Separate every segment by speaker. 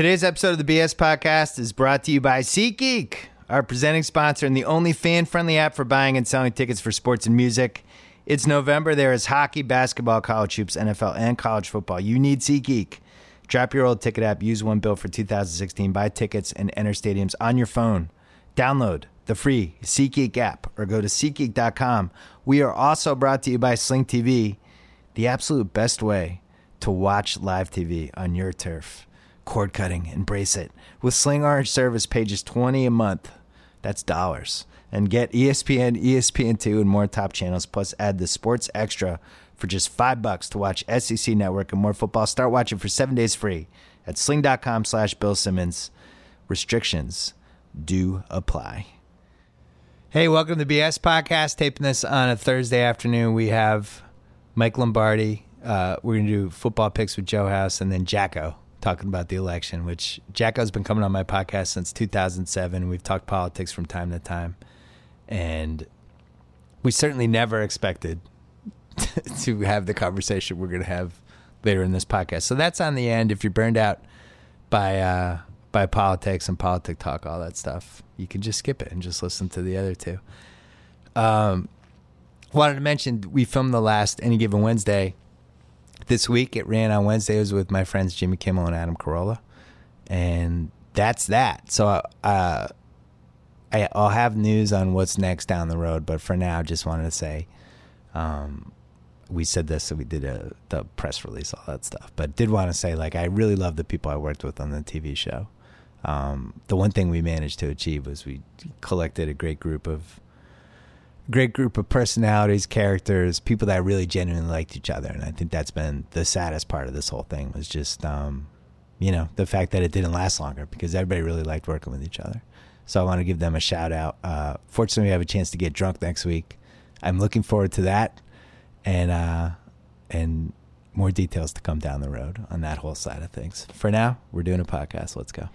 Speaker 1: Today's episode of the BS Podcast is brought to you by SeatGeek, our presenting sponsor and the only fan friendly app for buying and selling tickets for sports and music. It's November. There is hockey, basketball, college hoops, NFL, and college football. You need SeatGeek. Drop your old ticket app, use one bill for 2016, buy tickets, and enter stadiums on your phone. Download the free SeatGeek app or go to SeatGeek.com. We are also brought to you by Sling TV, the absolute best way to watch live TV on your turf. Cord cutting, embrace it. With Sling Orange service, just 20 a month. That's dollars. And get ESPN, ESPN2, and more top channels, plus add the Sports Extra for just five bucks to watch SEC Network and more football. Start watching for seven days free at sling.com slash Bill Simmons. Restrictions do apply. Hey, welcome to the BS Podcast. Taping this on a Thursday afternoon. We have Mike Lombardi. Uh, we're going to do football picks with Joe House and then JackO talking about the election, which JackO's been coming on my podcast since 2007. We've talked politics from time to time. And we certainly never expected to have the conversation we're going to have later in this podcast. So that's on the end. If you're burned out by uh, by politics and politic talk, all that stuff, you can just skip it and just listen to the other two. Um, wanted to mention we filmed the last Any Given Wednesday this week. It ran on Wednesday. It was with my friends Jimmy Kimmel and Adam Carolla, and that's that. So uh, I, I'll have news on what's next down the road. But for now, just wanted to say. Um, we said this, so we did a the press release, all that stuff. But did want to say, like, I really love the people I worked with on the TV show. Um, the one thing we managed to achieve was we collected a great group of great group of personalities, characters, people that really genuinely liked each other, and I think that's been the saddest part of this whole thing was just, um, you know, the fact that it didn't last longer because everybody really liked working with each other. So I want to give them a shout out. Uh, fortunately, we have a chance to get drunk next week. I'm looking forward to that and uh, and more details to come down the road on that whole side of things. For now, we're doing a podcast. Let's go.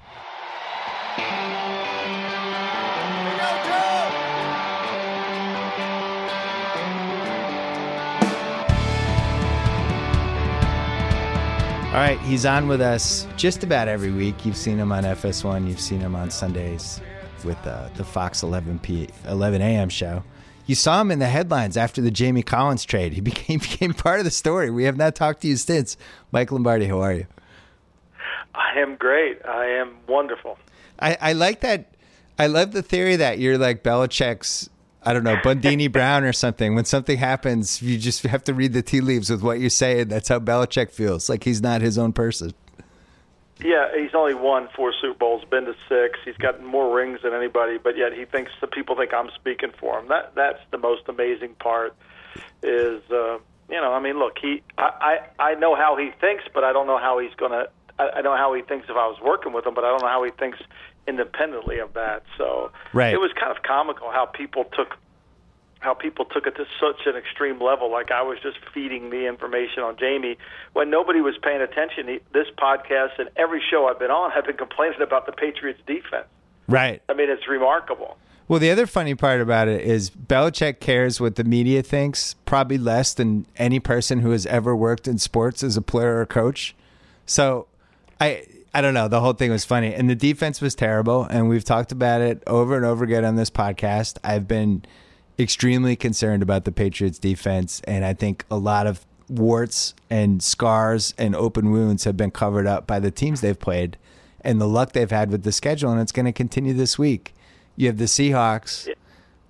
Speaker 1: All right, he's on with us just about every week. You've seen him on FS1. You've seen him on Sundays with uh, the Fox 11 p 11 a.m. show. You saw him in the headlines after the Jamie Collins trade. He became became part of the story. We have not talked to you since. Mike Lombardi, how are you?
Speaker 2: I am great. I am wonderful.
Speaker 1: I, I like that. I love the theory that you're like Belichick's. I don't know Bundini Brown or something. When something happens, you just have to read the tea leaves with what you say, and that's how Belichick feels. Like he's not his own person.
Speaker 2: Yeah, he's only won four Super Bowls, been to six. He's got more rings than anybody, but yet he thinks the people think I'm speaking for him. That that's the most amazing part. Is uh, you know, I mean, look, he I I, I know how he thinks, but I don't know how he's gonna. I, I know how he thinks if I was working with him, but I don't know how he thinks independently of that. So
Speaker 1: Right.
Speaker 2: it was kind of comical how people took how people took it to such an extreme level. Like I was just feeding the information on Jamie when nobody was paying attention. This podcast and every show I've been on have been complaining about the Patriots' defense.
Speaker 1: Right.
Speaker 2: I mean, it's remarkable.
Speaker 1: Well, the other funny part about it is Belichick cares what the media thinks probably less than any person who has ever worked in sports as a player or coach. So, I I don't know. The whole thing was funny, and the defense was terrible. And we've talked about it over and over again on this podcast. I've been extremely concerned about the Patriots defense, and I think a lot of warts and scars and open wounds have been covered up by the teams they've played and the luck they've had with the schedule, and it's going to continue this week. You have the Seahawks.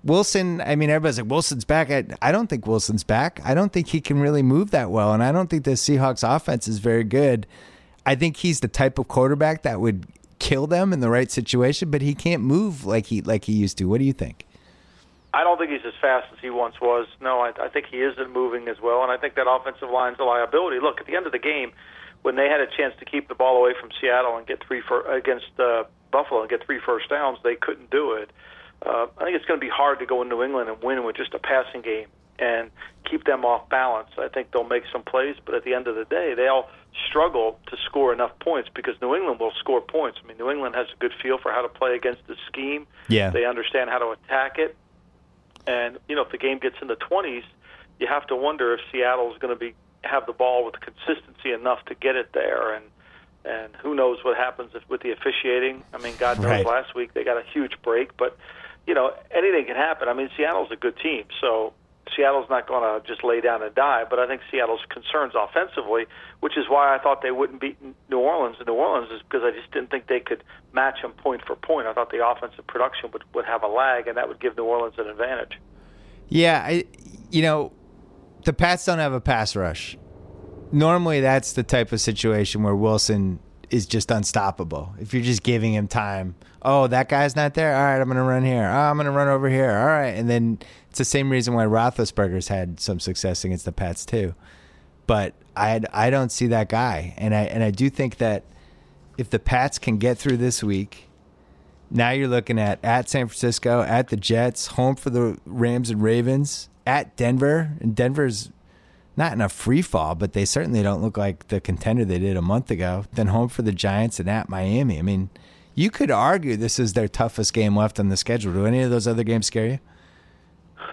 Speaker 1: Wilson, I mean, everybody's like, Wilson's back. I, I don't think Wilson's back. I don't think he can really move that well. And I don't think the Seahawks offense is very good. I think he's the type of quarterback that would kill them in the right situation, but he can't move like he like he used to. What do you think?
Speaker 2: I don't think he's as fast as he once was. No, I, I think he isn't moving as well, and I think that offensive line's a liability. Look, at the end of the game, when they had a chance to keep the ball away from Seattle and get three for, against uh, Buffalo and get three first downs, they couldn't do it. Uh, I think it's going to be hard to go in New England and win with just a passing game and keep them off balance. I think they'll make some plays, but at the end of the day, they'll struggle to score enough points because New England will score points. I mean, New England has a good feel for how to play against the scheme.
Speaker 1: Yeah.
Speaker 2: They understand how to attack it. And you know, if the game gets in the 20s, you have to wonder if Seattle's going to be have the ball with consistency enough to get it there. And and who knows what happens if, with the officiating. I mean, God knows
Speaker 1: Right.
Speaker 2: last week they got a huge break, but you know anything can happen. I mean, Seattle's a good team, so Seattle's not going to just lay down and die. But I think Seattle's concerns offensively, which is why I thought they wouldn't beat New Orleans. And New Orleans is because I just didn't think they could match them point for point. I thought the offensive production would would have a lag, and that would give New Orleans an advantage.
Speaker 1: Yeah, I, you know, the Pats don't have a pass rush. Normally, that's the type of situation where Wilson is just unstoppable. If you're just giving him time, oh, that guy's not there. All right, I'm going to run here. Oh, I'm going to run over here. All right, and then it's the same reason why Roethlisberger's had some success against the Pats too. But I, I don't see that guy, and I and I do think that if the Pats can get through this week, now you're looking at at San Francisco, at the Jets, home for the Rams and Ravens, at Denver, and Denver's not in a free fall, but they certainly don't look like the contender they did a month ago. Then home for the Giants and at Miami. I mean, you could argue this is their toughest game left on the schedule. Do any of those other games scare you?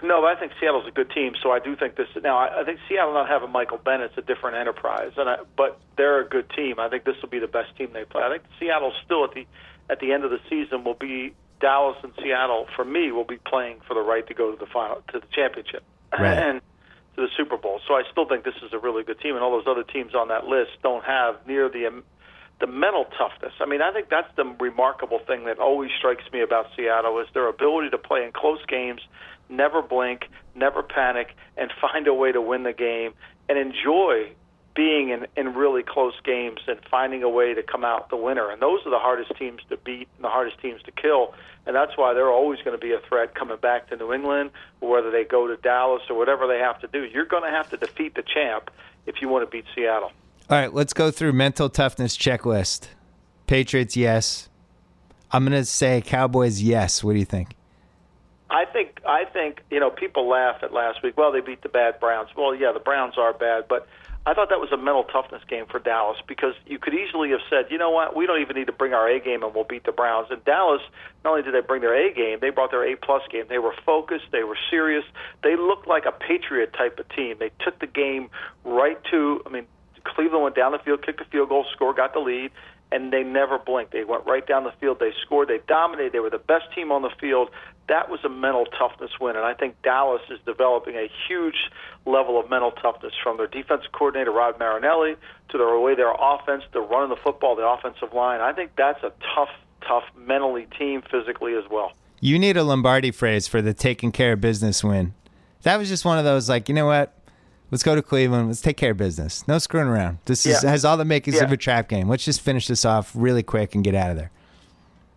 Speaker 2: No, but I think Seattle's a good team, so I do think this. Now, I, think Seattle not having Michael Bennett's a different enterprise, and I, but they're a good team. I think this will be the best team they play. I think Seattle still at the at the end of the season will be Dallas and Seattle. For me, will be playing for the right to go to the final to the championship
Speaker 1: Right.
Speaker 2: and to the Super Bowl. So I still think this is a really good team, and all those other teams on that list don't have near the um, the mental toughness. I mean, I think that's the remarkable thing that always strikes me about Seattle is their ability to play in close games, never blink, never panic, and find a way to win the game and enjoy being in, in really close games and finding a way to come out the winner. And those are the hardest teams to beat and the hardest teams to kill. And that's why they're always going to be a threat coming back to New England, or whether they go to Dallas or whatever they have to do. You're going to have to defeat the champ if you want to beat Seattle.
Speaker 1: All right, let's go through mental toughness checklist. Patriots, yes. I'm going to say Cowboys, yes. What do you think?
Speaker 2: I think I think you know people laugh at last week. Well, they beat the bad Browns. Well, yeah, the Browns are bad, but I thought that was a mental toughness game for Dallas because you could easily have said, you know what, we don't even need to bring our A game and we'll beat the Browns. And Dallas, not only did they bring their A game, they brought their A plus game. They were focused, they were serious, they looked like a Patriot type of team. They took the game right to. I mean, Cleveland went down the field, kicked a field goal, score, got the lead, and they never blinked. They went right down the field. They scored. They dominated. They were the best team on the field. That was a mental toughness win, and I think Dallas is developing a huge level of mental toughness from their defensive coordinator Rod Marinelli to their way their offense, the running the football, the offensive line. I think that's a tough, tough mentally team physically as well.
Speaker 1: You need a Lombardi phrase for the taking care of business win. That was just one of those, like, you know what? Let's go to Cleveland. Let's take care of business. No screwing around. This is,
Speaker 2: Yeah.
Speaker 1: has all the makings of a trap game. Let's just finish this off really quick and get out of there.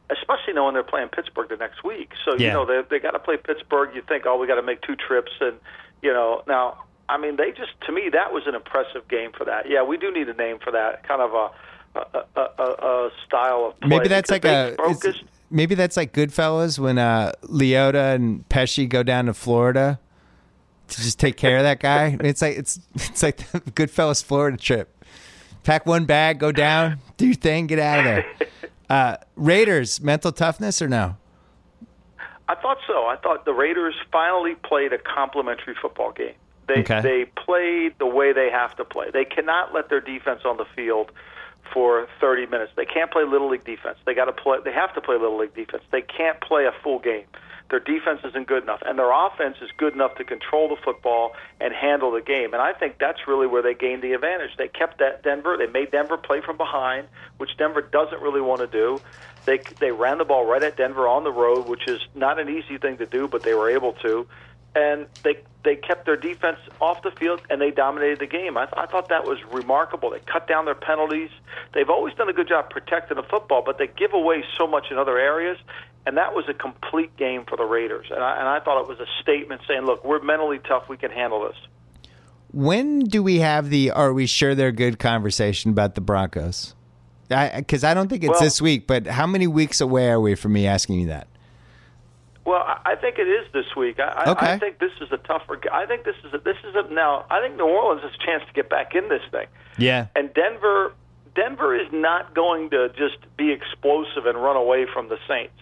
Speaker 2: Especially knowing they're playing Pittsburgh the next week. So
Speaker 1: Yeah.
Speaker 2: you know they they got to play Pittsburgh. You think, oh, we got to make two trips, and you know now. I mean, they just to me that was an impressive game for that. Yeah, we do need a name for that kind of a a, a, a, style of play.
Speaker 1: Maybe that's like a.
Speaker 2: focused.
Speaker 1: Maybe that's like Goodfellas when uh, Liotta and Pesci go down to Florida to just take care of that guy. It's like it's it's like the Goodfellas Florida trip. Pack one bag, go down, do your thing, get out of there. Uh, Raiders, mental toughness or no?
Speaker 2: I thought so. I thought the Raiders finally played a complementary football game. They
Speaker 1: Okay.
Speaker 2: they played the way they have to play. They cannot let their defense on the field for 30 minutes. They can't play little league defense. They got to play they have to play little league defense. They can't play a full game. Their defense isn't good enough and their offense is good enough to control the football and handle the game. And I think that's really where they gained the advantage. They kept that Denver, they made Denver play from behind, which Denver doesn't really want to do. They they ran the ball right at Denver on the road, which is not an easy thing to do, but they were able to. And they they kept their defense off the field and they dominated the game. I, th- I thought that was remarkable. They cut down their penalties. They've always done a good job protecting the football, but they give away so much in other areas. And that was a complete game for the Raiders. And I, and I thought it was a statement saying, "Look, we're mentally tough. We can handle this."
Speaker 1: When do we have the are we sure they're good conversation about the Broncos? Because I, don't think it's
Speaker 2: Well-
Speaker 1: this week, but how many weeks away are we from me asking you that?
Speaker 2: Well, I I think it is this week. I, I-
Speaker 1: Okay.
Speaker 2: I think this is a tougher. I think this is a, this is a, now. I think New Orleans has a chance to get back in this thing.
Speaker 1: Yeah.
Speaker 2: And Denver, Denver is not going to just be explosive and run away from the Saints.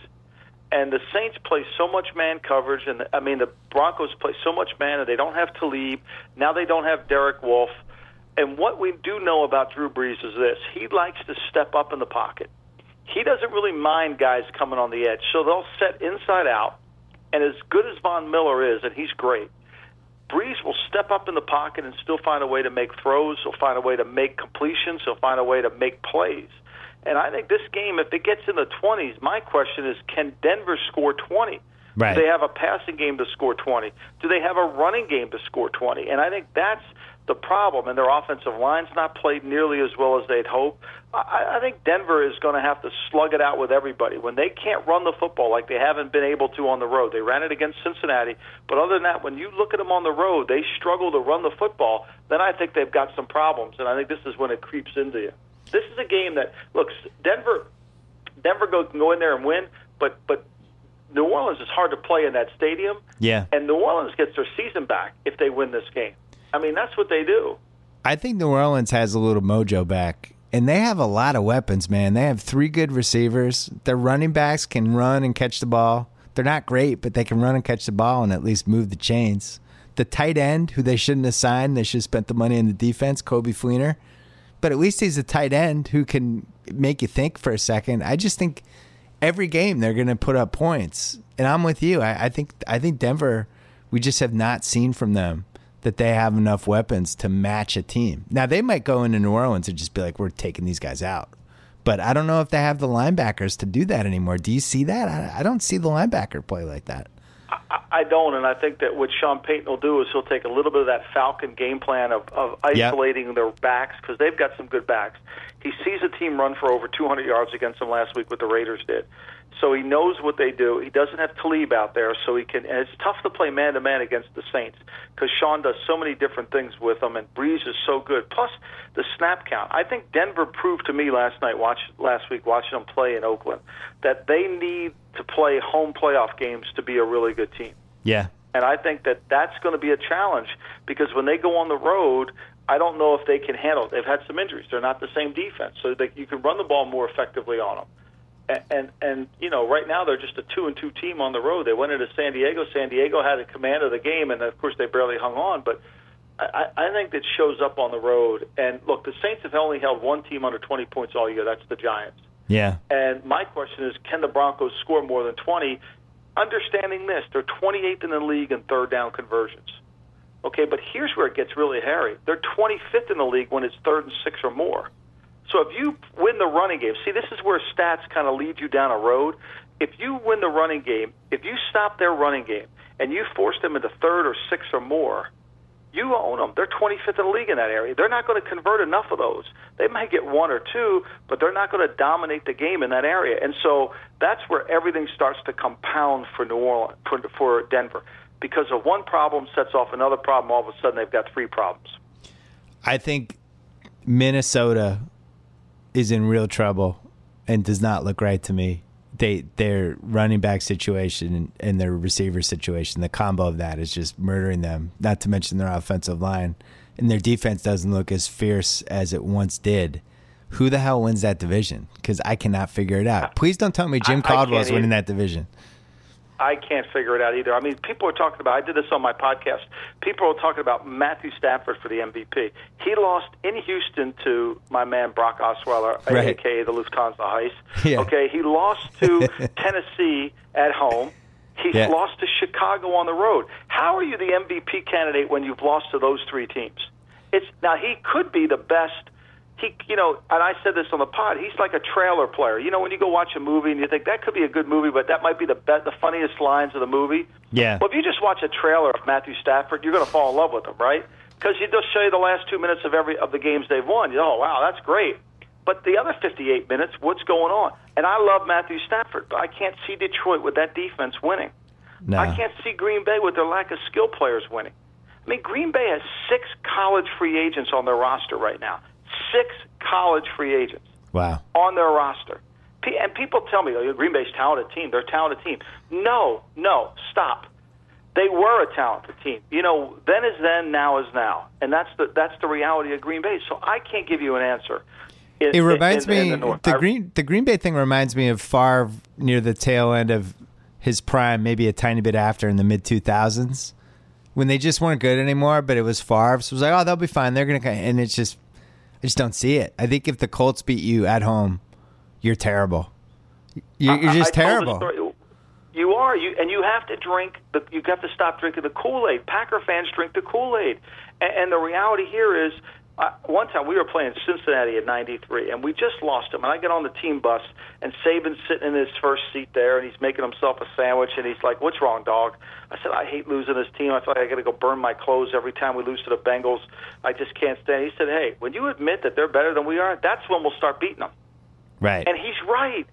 Speaker 2: And the Saints play so much man coverage, and I mean the Broncos play so much man, and they don't have Talib. Now they don't have Derek Wolfe. And what we do know about Drew Brees is this: he likes to step up in the pocket. He doesn't really mind guys coming on the edge, so they'll set inside out. And as good as Von Miller is, and he's great, Brees will step up in the pocket and still find a way to make throws. He'll find a way to make completions. He'll find a way to make plays. And I think this game, if it gets in the 20s, my question is can Denver score 20?
Speaker 1: Right.
Speaker 2: Do they have a passing game to score 20? Do they have a running game to score 20? And I think that's the problem, and their offensive line's not played nearly as well as they'd hope. I, I think Denver is going to have to slug it out with everybody. When they can't run the football like they haven't been able to on the road, they ran it against Cincinnati, but other than that, when you look at them on the road, they struggle to run the football, then I think they've got some problems, and I think this is when it creeps into you. This is a game that, looks Denver, Denver go, can go in there and win, but, but New Orleans is hard to play in that stadium.
Speaker 1: Yeah.
Speaker 2: And New Orleans gets their season back if they win this game. I mean, that's what they do.
Speaker 1: I think New Orleans has a little mojo back, and they have a lot of weapons, man. They have three good receivers. Their running backs can run and catch the ball. They're not great, but they can run and catch the ball and at least move the chains. The tight end, who they shouldn't have signed, they should have spent the money in the defense, Coby Fleener. But at least he's a tight end who can make you think for a second. I just think every game they're going to put up points, and I'm with you. I, I think I think Denver, we just have not seen from them that they have enough weapons to match a team. Now they might go into New Orleans and just be like, "We're taking these guys out," but I don't know if they have the linebackers to do that anymore. Do you see that? I, I don't see the linebacker play like that.
Speaker 2: I, don't, and I think that what Sean Payton will do is he'll take a little bit of that Falcon game plan of, of isolating yep. their backs because they've got some good backs. He sees a team run for over 200 yards against them last week, what the Raiders did. So he knows what they do. He doesn't have Talib out there, so he can. And it's tough to play man to man against the Saints because Sean does so many different things with them, and Brees is so good. Plus the snap count. I think Denver proved to me last night, watch last week, watching them play in Oakland, that they need to play home playoff games to be a really good team.
Speaker 1: Yeah.
Speaker 2: And I think that that's going to be a challenge because when they go on the road, I don't know if they can handle it. They've had some injuries. They're not the same defense, so that you can run the ball more effectively on them and, and you know right now they're just a two and two team on the road. They went into San Diego. San Diego had a command of the game, and of course they barely hung on. But I, I think that shows up on the road. And look, the Saints have only held one team under 20 points all year. That's the Giants.
Speaker 1: Yeah.
Speaker 2: And my question is, can the Broncos score more than 20? Understanding this, they're 28th in the league in third down conversions. Okay, but here's where it gets really hairy. They're 25th in the league when it's third and six or more. So if you win the running game, see, this is where stats kind of lead you down a road. If you win the running game, if you stop their running game and you force them into third or sixth or more, you own them. They're 25th in the league in that area. They're not going to convert enough of those. They might get one or two, but they're not going to dominate the game in that area. And so that's where everything starts to compound for New Orleans, for, for Denver, because of one problem sets off another problem. All of a sudden, they've got three problems.
Speaker 1: I think Minnesota is in real trouble and does not look right to me. They their running back situation and their receiver situation, the combo of that is just murdering them. Not to mention their offensive line and their defense doesn't look as fierce as it once did. Who the hell wins that division? Because I cannot figure it out. Please don't tell me Jim Caldwell's winning that division.
Speaker 2: I can't figure it out either. I mean, people are talking about. I did this on my podcast. People are talking about Matthew Stafford for the MVP. He lost in Houston to my man Brock Osweiler, right. aka the Lufthansa Heist.
Speaker 1: Yeah.
Speaker 2: Okay, he lost to Tennessee at home. He yeah. lost to Chicago on the road. How are you the MVP candidate when you've lost to those three teams? It's now he could be the best he, you know, and I said this on the pod. He's like a trailer player. You know, when you go watch a movie and you think that could be a good movie, but that might be the best, the funniest lines of the movie.
Speaker 1: Yeah.
Speaker 2: Well, if you just watch a trailer of Matthew Stafford, you're going to fall in love with him, right? Because he just show you the last two minutes of every of the games they've won. You know, oh wow, that's great. But the other 58 minutes, what's going on? And I love Matthew Stafford, but I can't see Detroit with that defense winning.
Speaker 1: No.
Speaker 2: I can't see Green Bay with their lack of skill players winning. I mean, Green Bay has six college free agents on their roster right now six college free agents.
Speaker 1: Wow.
Speaker 2: On their roster. And people tell me, oh, Green Bay's talented team. They're a talented team. No, no, stop. They were a talented team. You know, then is then, now is now, and that's the that's the reality of Green Bay. So I can't give you an answer.
Speaker 1: In, it reminds in, in, me the, the Green the Green Bay thing reminds me of Favre near the tail end of his prime, maybe a tiny bit after in the mid two thousands, when they just weren't good anymore. But it was Favre, so it was like, oh, they'll be fine. They're gonna, and it's just, just don't see it. I think if the Colts beat you at home, you're terrible. You're, you're just
Speaker 2: I, I
Speaker 1: terrible.
Speaker 2: You are you, and you have to drink. The, you have got to stop drinking the Kool Aid. Packer fans drink the Kool Aid, and, and the reality here is uh, one time we were playing Cincinnati at 93, and we just lost him. And I get on the team bus, and Saban's sitting in his first seat there, and he's making himself a sandwich, and he's like, "What's wrong, dog?" I said, "I hate losing this team. I feel like I got to go burn my clothes every time we lose to the Bengals. I just can't stand." It. He said, "Hey, when you admit that they're better than we are, that's when we'll start beating them."
Speaker 1: Right.
Speaker 2: And he's right.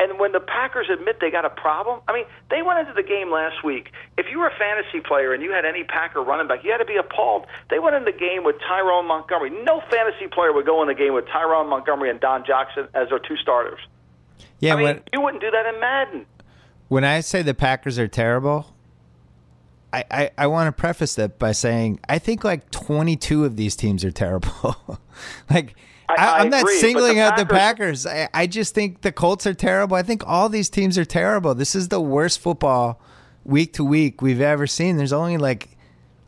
Speaker 2: And when the Packers admit they got a problem, I mean, they went into the game last week. If you were a fantasy player and you had any Packer running back, you had to be appalled. They went in the game with Tyrone Montgomery. No fantasy player would go in the game with Tyrone Montgomery and Don Jackson as their two starters.
Speaker 1: Yeah,
Speaker 2: I mean,
Speaker 1: when,
Speaker 2: you wouldn't do that in Madden.
Speaker 1: when I say the Packers are terrible, I, I, I want to preface that by saying I think like 22 of these teams are terrible. like,
Speaker 2: I-
Speaker 1: am not
Speaker 2: agree,
Speaker 1: singling
Speaker 2: the
Speaker 1: out the
Speaker 2: Packers-
Speaker 1: Packers. I, I just think the Colts are terrible. I think all these teams are terrible. This is the worst football week to week we've ever seen. There's only like,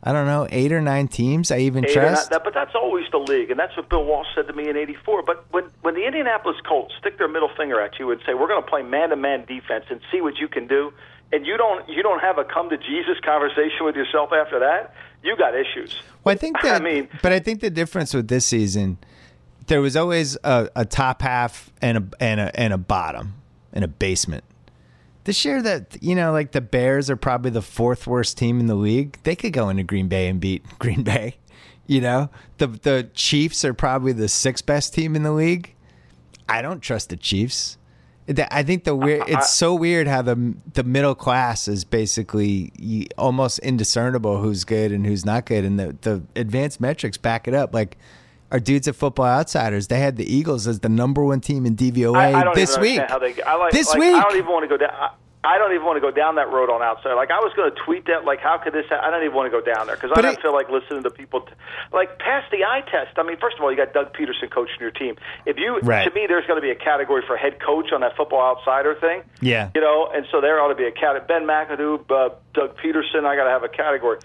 Speaker 1: I don't know, eight or nine teams I even trust.
Speaker 2: that, but that's always the league, and that's what Bill Walsh said to me in '84. But when when the Indianapolis Colts stick their middle finger at you and say, "We're going to play man-to-man defense and see what you can do," and you don't you don't have a come to Jesus conversation with yourself after that, you got issues.
Speaker 1: Well, I think that,
Speaker 2: I mean,
Speaker 1: but I think the difference with this season, there was always a, a top half and a and a and a bottom and a basement. This year, that you know, like the Bears are probably the fourth worst team in the league. They could go into Green Bay and beat Green Bay. You know, the the Chiefs are probably the sixth best team in the league. I don't trust the Chiefs. I think the weird. It's so weird how the the middle class is basically almost indiscernible who's good and who's not good, and the the advanced metrics back it up. Like our dudes at Football Outsiders, they had the Eagles as the number one team in DVOA
Speaker 2: I, I don't
Speaker 1: this
Speaker 2: even
Speaker 1: week.
Speaker 2: How they, I like,
Speaker 1: this
Speaker 2: like,
Speaker 1: week,
Speaker 2: I don't even want to go down. I, I don't even want to go down that road on outside. Like I was going to tweet that. Like how could this? Ha- I don't even want to go down there because I don't
Speaker 1: it-
Speaker 2: feel like listening to people. T- like pass the eye test. I mean, first of all, you got Doug Pederson coaching your team. If you,
Speaker 1: Right.
Speaker 2: to me, there's going to be a category for head coach on that Football Outsider thing.
Speaker 1: Yeah.
Speaker 2: You know, and so there ought to be a category. Ben McAdoo, uh, Doug Pederson. I got to have a category.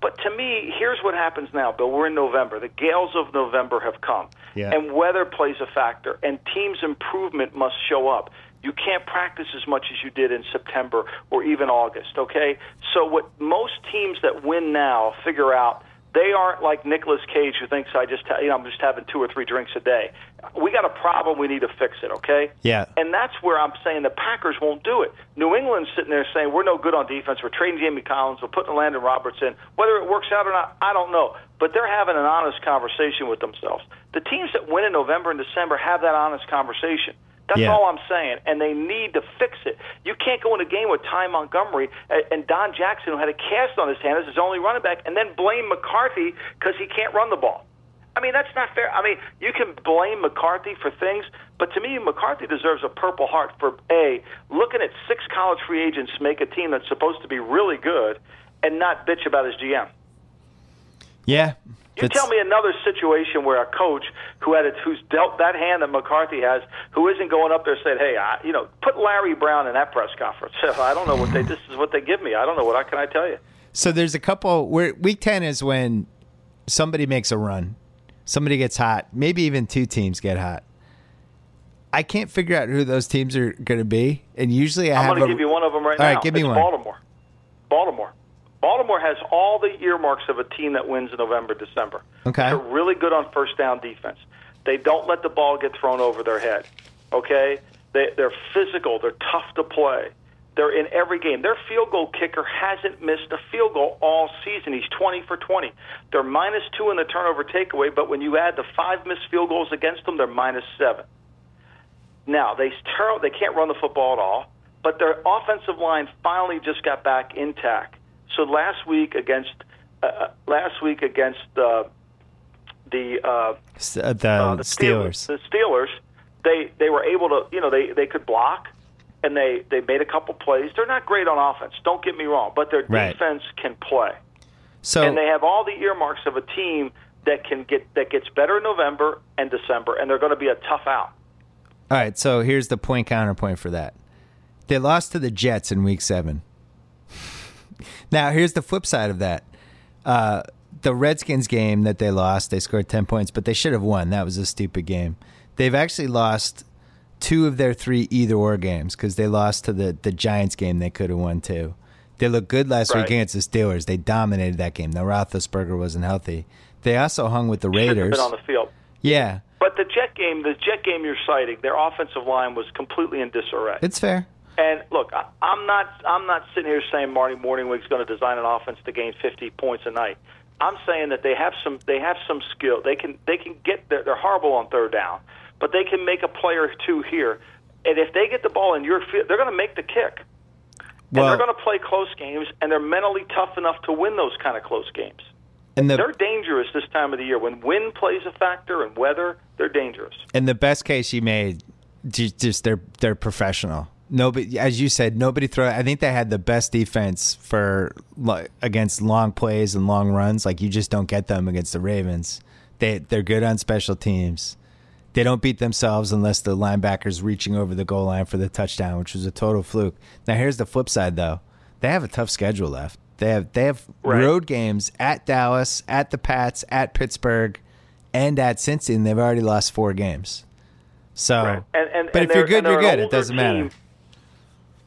Speaker 2: But to me, here's what happens now, Bill. We're in November. The gales of November have come,
Speaker 1: Yeah.
Speaker 2: and weather plays a factor, and teams' improvement must show up. You can't practice as much as you did in September or even August, okay? So, what most teams that win now figure out, they aren't like Nicolas Cage who thinks I just, ha- you know, I'm just having two or three drinks a day. We got a problem, we need to fix it, okay?
Speaker 1: Yeah.
Speaker 2: And that's where I'm saying the Packers won't do it. New England's sitting there saying, we're no good on defense. We're trading Jamie Collins. We're putting Landon Roberts in. Whether it works out or not, I don't know. But they're having an honest conversation with themselves. The teams that win in November and December have that honest conversation. That's
Speaker 1: Yeah.
Speaker 2: all I'm saying. And they need to fix it. You can't go in a game with Ty Montgomery and- and Don Jackson, who had a cast on his hand as his only running back, and then blame McCarthy because he can't run the ball. I mean, that's not fair. I mean, you can blame McCarthy for things, but to me, McCarthy deserves a Purple Heart for A, looking at six college free agents make a team that's supposed to be really good and not bitch about his GM.
Speaker 1: Yeah.
Speaker 2: You tell me another situation where a coach who had it, who's dealt that hand that McCarthy has, who isn't going up there saying, "Hey, I, you know, put Larry Brown in that press conference." I don't know what they. This is what they give me. I don't know what I can I tell you.
Speaker 1: So there's a couple where week 10 is when somebody makes a run. Somebody gets hot. Maybe even two teams get hot. I can't figure out who those teams are going to be. And usually I
Speaker 2: I'm
Speaker 1: have
Speaker 2: going to give you one of them right
Speaker 1: All
Speaker 2: now.
Speaker 1: right, give me
Speaker 2: it's
Speaker 1: one.
Speaker 2: Baltimore. Baltimore. Baltimore has all the earmarks of a team that wins in November, December.
Speaker 1: Okay.
Speaker 2: They're really good on first down defense. They don't let the ball get thrown over their head. Okay? They, they're physical. They're tough to play. They're in every game. Their field goal kicker hasn't missed a field goal all season. He's 20 for 20. They're minus two in the turnover takeaway, but when you add the five missed field goals against them, they're minus seven. Now they turn, they can't run the football at all, but their offensive line finally just got back intact. So last week against uh, uh, last week against uh, the uh,
Speaker 1: uh, the,
Speaker 2: uh, the
Speaker 1: Steelers.
Speaker 2: the Steelers, they they were able to you know they they could block and they they made a couple plays. They're not great on offense. Don't get me wrong, but their
Speaker 1: Right.
Speaker 2: defense can play
Speaker 1: So
Speaker 2: and they have all the earmarks of a team that can get that gets better in November and December, and they're going to be a tough out.
Speaker 1: All right, so here's the point counterpoint for that. They lost to the Jets in week seven. Now, here's the flip side of that. Uh, the Redskins game that they lost, they scored 10 points, but they should have won. That was a stupid game. They've actually lost two of their three either or games because they lost to the, the Giants game they could have won too. They looked good last
Speaker 2: Right.
Speaker 1: week against the Steelers. They dominated that game. Now Roethlisberger wasn't healthy. They also hung with the Raiders.
Speaker 2: been on the field.
Speaker 1: yeah,
Speaker 2: But the Jet game, the Jet game you're citing, their offensive line was completely in disarray.
Speaker 1: it's fair.
Speaker 2: And look, I, I'm not I'm not sitting here saying Marty Mornhinweg's going to design an offense to gain 50 points a night. I'm saying that they have some they have some skill. They can they can get they're, they're horrible on third down, but they can make a play or two here. And if they get the ball in your field, they're going to make the kick. And
Speaker 1: Well-
Speaker 2: they're going to play close games, and they're mentally tough enough to win those kind of close games.
Speaker 1: And the
Speaker 2: They're dangerous this time of the year. When wind plays a factor and weather, they're dangerous.
Speaker 1: And the best case you made, just they're they're professional. Nobody, as you said, nobody throw. I think they had the best defense for against long plays and long runs. Like you just don't get them against the Ravens. They they're good on special teams. They don't beat themselves unless the linebackers reaching over the goal line for the touchdown, which was a total fluke. Now here's the flip side though. They have a tough schedule left. They have they have
Speaker 2: Right.
Speaker 1: road games at Dallas, at the Pats, at Pittsburgh, and at Cincy, and they've already lost four games. So,
Speaker 2: Right. And, and,
Speaker 1: but
Speaker 2: and
Speaker 1: if you're good, you're good. It doesn't matter.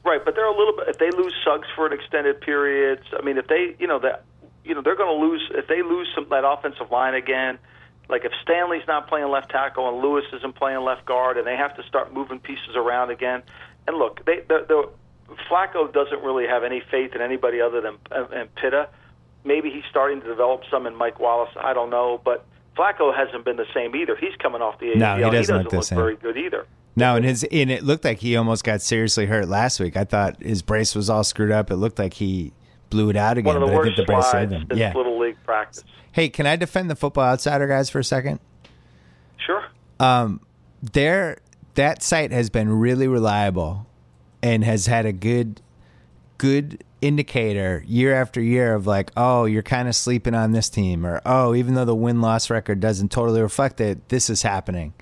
Speaker 2: Right, but they're a little bit. If they lose Suggs for an extended period, I mean, if they, you know, that, you know, they're going to lose if they lose some that offensive line again. Like if Stanley's not playing left tackle and Lewis isn't playing left guard, and they have to start moving pieces around again. And look, they the, the Flacco doesn't really have any faith in anybody other than uh, and Pitta. Maybe he's starting to develop some in Mike Wallace. I don't know, but Flacco hasn't been the same either. He's coming off the ACL.
Speaker 1: No, he doesn't
Speaker 2: doesn't
Speaker 1: look
Speaker 2: look very good either.
Speaker 1: No, and his and it looked like he almost got seriously hurt last week. I thought his brace was all screwed up. It looked like he blew it out again.
Speaker 2: One of the
Speaker 1: but I
Speaker 2: worst
Speaker 1: think the brace
Speaker 2: slides
Speaker 1: him. Yeah.
Speaker 2: little league practice.
Speaker 1: Hey, can I defend the football outsider guys for a second?
Speaker 2: Sure.
Speaker 1: Um, their that site has been really reliable and has had a good good indicator year after year of like, oh, you're kind of sleeping on this team, or oh, even though the win loss record doesn't totally reflect it, this is happening.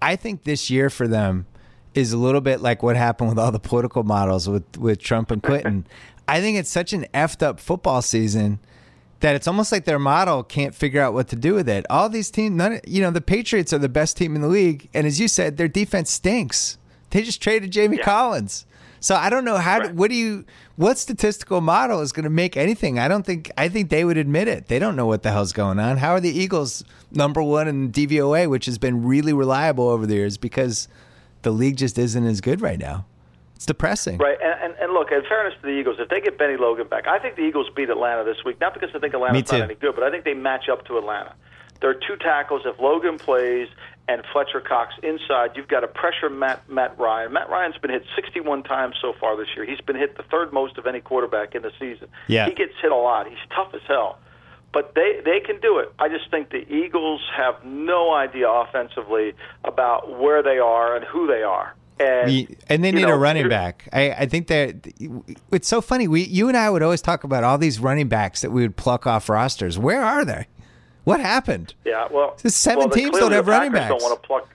Speaker 1: I think this year for them is a little bit like what happened with all the political models with with Trump and Clinton. I think it's such an effed up football season that it's almost like their model can't figure out what to do with it. All these teams, none, you know, the Patriots are the best team in the league, and as you said, their defense stinks. They just traded Jamie
Speaker 2: Yeah.
Speaker 1: Collins, so I don't know how.
Speaker 2: Right.
Speaker 1: What do you? What statistical model is going to make anything? I don't think. I think they would admit it. They don't know what the hell's going on. How are the Eagles number one in DVOA, which has been really reliable over the years, because the league just isn't as good right now. It's depressing.
Speaker 2: Right, and, and, and look, in fairness to the Eagles, if they get Bennie Logan back, I think the Eagles beat Atlanta this week. Not because I think Atlanta's not any good, but I think they match up to Atlanta. There are two tackles. If Logan plays and Fletcher Cox inside, you've got to pressure Matt Matt Ryan. Matt Ryan's been hit 61 times so far this year. He's been hit the third most of any quarterback in the season.
Speaker 1: Yeah.
Speaker 2: he gets hit a lot. He's tough as hell. But they they can do it. I just think the Eagles have no idea offensively about where they are and who they are. And
Speaker 1: and they need
Speaker 2: know,
Speaker 1: a running back. I, I think that it's so funny. We, you and I would always talk about all these running backs that we would pluck off rosters. Where are they? What happened?
Speaker 2: Yeah, well,
Speaker 1: There's seven
Speaker 2: well,
Speaker 1: teams don't have running backs.
Speaker 2: Don't want to pluck.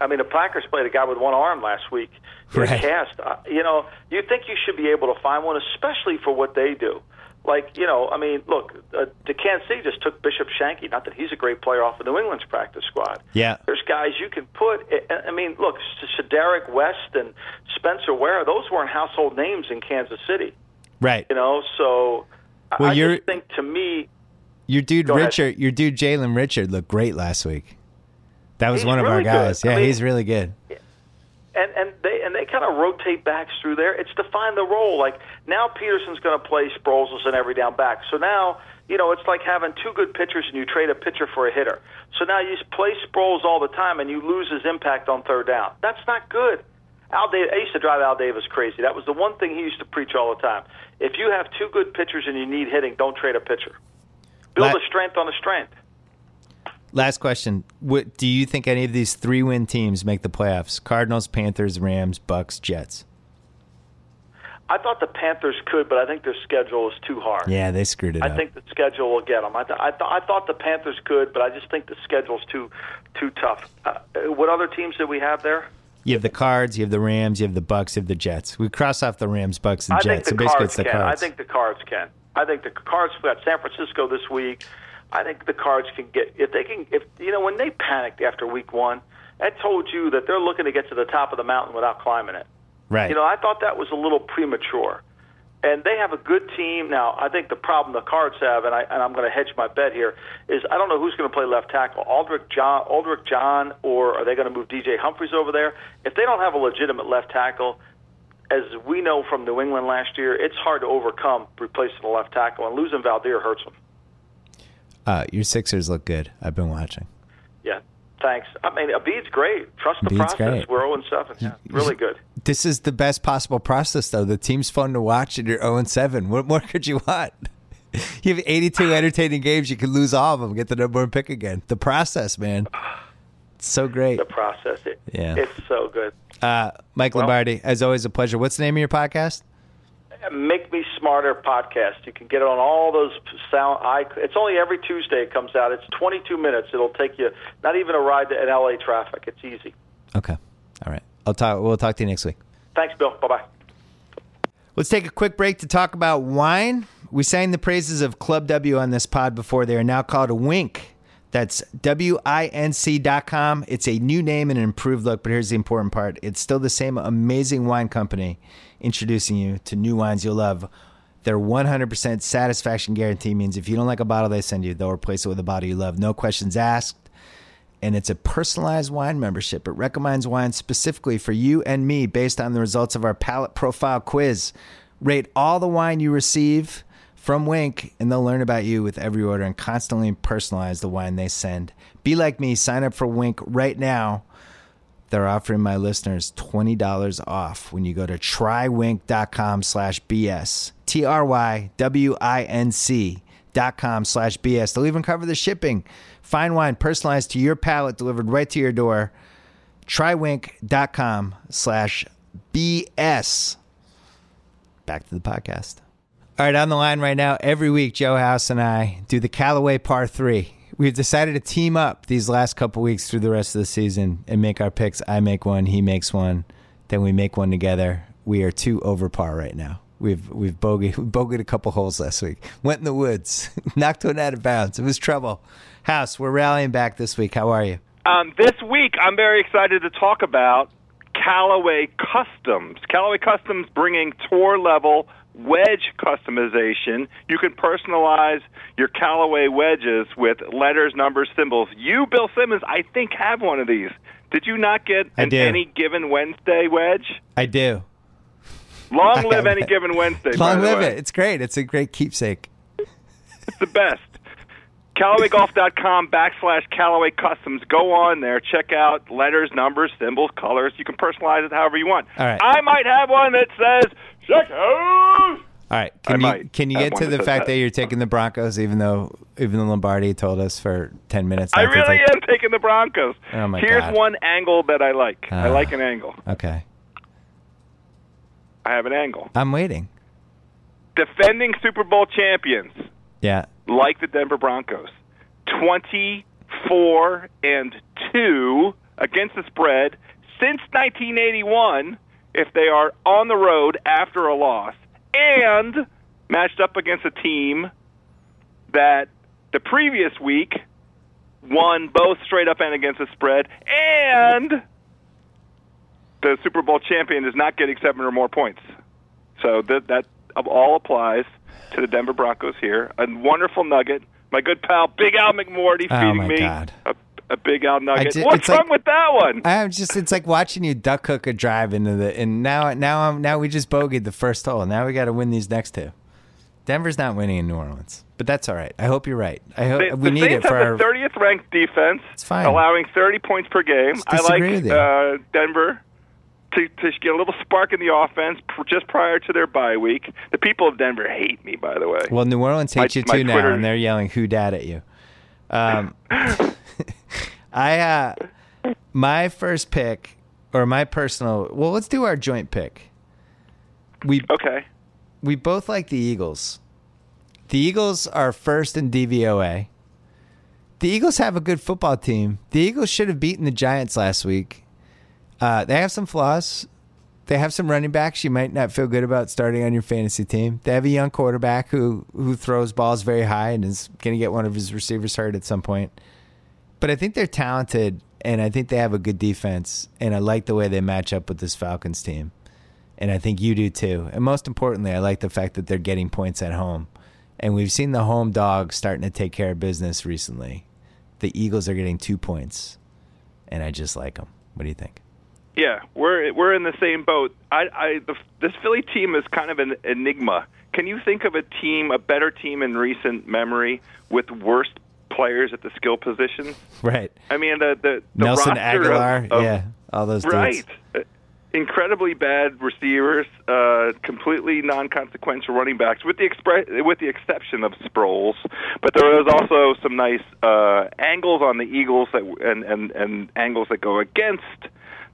Speaker 2: I mean, the Packers played a guy with one arm last week. in
Speaker 1: Right.
Speaker 2: Cast. Uh, you know, you think you should be able to find one, especially for what they do. Like, you know, I mean, look, uh, the Kansas City just took Bishop Sankey. Not that he's a great player off of New England's practice squad.
Speaker 1: Yeah.
Speaker 2: There's guys you can put. I- mean, look, Derek West and Spencer Ware. Those weren't household names in Kansas City.
Speaker 1: Right.
Speaker 2: You know, so I-
Speaker 1: Well,
Speaker 2: I
Speaker 1: you're-
Speaker 2: just think to me,
Speaker 1: Your dude
Speaker 2: Go ahead.
Speaker 1: Richard, your dude Jalen Richard looked great last week. That was
Speaker 2: He's
Speaker 1: one of our
Speaker 2: really good.
Speaker 1: guys.
Speaker 2: I
Speaker 1: Yeah,
Speaker 2: mean-
Speaker 1: he's really good.
Speaker 2: and and they and they kind of rotate backs through there. It's to find the role. Like now, Pederson's going to play Sproles as an every down back. So now, you know, it's like having two good pitchers and you trade a pitcher for a hitter. So now you play Sproles all the time and you lose his impact on third down. That's not good. Al Davis, I used to drive Al Davis crazy. That was the one thing he used to preach all the time. If you have two good pitchers and you need hitting, don't trade a pitcher. Build
Speaker 1: La-
Speaker 2: a strength on a strength.
Speaker 1: Last question: What do you think any of these three-win teams make the playoffs? Cardinals, Panthers, Rams, Bucks, Jets.
Speaker 2: I thought the Panthers could, but I think their schedule is too hard.
Speaker 1: Yeah, they screwed it
Speaker 2: I
Speaker 1: up.
Speaker 2: think the schedule will get them. I, th- I, th- I thought the Panthers could, but I just think the schedule's too too tough. Uh, what other teams did we have there?
Speaker 1: You have the Cards, you have the Rams, you have the Bucks, you have the Jets. We cross off the Rams, Bucks, and
Speaker 2: I
Speaker 1: Jets.
Speaker 2: think the
Speaker 1: so basically,
Speaker 2: Cards
Speaker 1: it's the
Speaker 2: can.
Speaker 1: Cards.
Speaker 2: I think the Cards can. I think the Cards got San Francisco this week. I think the Cards can get if they can if you know when they panicked after week one, that told you that they're looking to get to the top of the mountain without climbing it.
Speaker 1: right.
Speaker 2: You know, I thought that was a little premature. And they have a good team now. I think the problem the Cards have, and I and I'm going to hedge my bet here, is I don't know who's going to play left tackle, Aldrich John, Aldrich John, or are they going to move DJ Humphries over there? If they don't have a legitimate left tackle, as we know from New England last year, it's hard to overcome replacing a left tackle, and losing Veldheer hurts them.
Speaker 1: uh, your Sixers look good. I've been watching.
Speaker 2: Yeah, thanks. I mean, Embiid's great. Trust the
Speaker 1: Embiid's
Speaker 2: process.
Speaker 1: great.
Speaker 2: We're 0 7. Yeah, really good.
Speaker 1: This is the best possible process, though. The team's fun to watch, and you're 0 7. What more could you want? You have 82 entertaining games. You can lose all of them, get the number one pick again. The process, man. It's so great.
Speaker 2: The process. It,
Speaker 1: Yeah.
Speaker 2: It's so good.
Speaker 1: Uh, Mike
Speaker 2: Well-
Speaker 1: Lombardi, as always, a pleasure. What's the name of your podcast?
Speaker 2: Make Me Smarter podcast. You can get it on all those sound. I, it's only every Tuesday it comes out. It's 22 minutes. It'll take you not even a ride in LA traffic. It's easy.
Speaker 1: Okay. All right. I'll talk. We'll talk to you next week.
Speaker 2: Thanks, Bill. Bye bye.
Speaker 1: Let's take a quick break to talk about wine. We sang the praises of Club W on this pod before. They are now called a Winc. That's W I N C dot com. It's a new name and an improved look, but here's the important part it's still the same amazing wine company introducing you to new wines you'll love. Their 100% satisfaction guarantee means if you don't like a bottle they send you, they'll replace it with a bottle you love. No questions asked and it's a personalized wine membership. It recommends wine specifically for you and me based on the results of our palate profile quiz. Rate all the wine you receive from Winc, and they'll learn about you with every order and constantly personalize the wine they send. Be like me, sign up for Winc right now. They're offering my listeners $20 off when you go to trywinc.com slash BS. T R Y W I N C dot com slash BS. They'll even cover the shipping. Fine wine personalized to your palate, delivered right to your door. Trywinc.com slash BS. Back to the podcast. All right, on the line right now, every week, Joe House and I do the Callaway Par 3. We've decided to team up these last couple weeks through the rest of the season and make our picks. I make one, he makes one, then we make one together. We are two over par right now. We've we've bogeyed, we bogeyed a couple holes last week. Went in the woods, knocked one out of bounds. It was trouble. House, we're rallying back this week. How are you?
Speaker 3: Um, this week, I'm very excited to talk about Callaway Customs. Callaway Customs bringing tour level wedge customization. You can personalize your Callaway wedges with letters, numbers, symbols. You, Bill Simmons, I think have one of these. Did you not get an any given Wednesday wedge?
Speaker 1: I do.
Speaker 3: Long live any given Wednesday.
Speaker 1: Long live it. It's great. It's a great keepsake.
Speaker 3: It's the best. CallawayGolf.com backslash Callaway Customs. Go on there. Check out letters, numbers, symbols, colors. You can personalize it however you want.
Speaker 1: All right.
Speaker 3: I might have one that says check out.
Speaker 1: All right.
Speaker 3: I
Speaker 1: Can you can you get to the fact
Speaker 3: that.
Speaker 1: that you're taking the Broncos, even though even though Lombardi told us for ten minutes?
Speaker 3: I really
Speaker 1: take...
Speaker 3: am taking the Broncos.
Speaker 1: Oh, my
Speaker 3: Here's
Speaker 1: God.
Speaker 3: one angle that I like. I
Speaker 1: Ah.
Speaker 3: like an angle.
Speaker 1: Okay,
Speaker 3: I have an angle.
Speaker 1: I'm waiting.
Speaker 3: Defending Super Bowl champions
Speaker 1: Yeah.
Speaker 3: like the Denver Broncos. 24 and 2 against the spread since 1981 if they are on the road after a loss and matched up against a team that the previous week won both straight up and against the spread and the Super Bowl champion is not getting seven or more points. So that that all applies to the Denver Broncos here. A wonderful nugget. My good pal, Big Al McMordie,
Speaker 1: Oh,
Speaker 3: feeding
Speaker 1: my
Speaker 3: me
Speaker 1: God.
Speaker 3: a, a Big Al nugget.
Speaker 1: did-
Speaker 3: What's wrong
Speaker 1: like-
Speaker 3: with that one?
Speaker 1: I'm just it's like watching you duck hook a drive into the and now now I'm now we just bogeyed the first hole. Now we got to win these next two. Denver's not winning in New Orleans, but that's all right. I hope you're right. I hope
Speaker 3: The-
Speaker 1: we
Speaker 3: the
Speaker 1: need it for
Speaker 3: have
Speaker 1: our.
Speaker 3: 30th ranked defense,
Speaker 1: It's fine.
Speaker 3: allowing 30 points per game. I like uh, Denver to, to get a little spark in the offense pr- just prior to their bye week. The people of Denver hate me, by the way.
Speaker 1: Well, New Orleans
Speaker 3: My-
Speaker 1: hates you
Speaker 3: my
Speaker 1: too now, and they're yelling "Who dat" at you. Um, I uh, my first pick or my personal. Well, let's do our joint pick. We
Speaker 3: okay.
Speaker 1: we both like the Eagles. The Eagles are first in DVOA. The Eagles have a good football team. The Eagles should have beaten the Giants last week. Uh, they have some flaws. They have some running backs you might not feel good about starting on your fantasy team. They have a young quarterback who who throws balls very high and is going to get one of his receivers hurt at some point. But I think they're talented and I think they have a good defense and I like the way they match up with this Falcons team. And I think you do too. And most importantly, I like the fact that they're getting points at home. And we've seen the home dog starting to take care of business recently. The Eagles are getting 2 points and I just like them. What do you think?
Speaker 3: Yeah, we're we're in the same boat. I, I the, this Philly team is kind of an enigma. Can you think of a team, a better team in recent memory with worse players at the skill positions?
Speaker 1: Right.
Speaker 3: I mean the the, the
Speaker 1: Nelson Agholor,
Speaker 3: of, of,
Speaker 1: yeah, all those
Speaker 3: right. Uh, Incredibly bad receivers, uh, completely non-consequential running backs, with the express, with the exception of Sproles. But there was also some nice uh, angles on the Eagles that and, and and angles that go against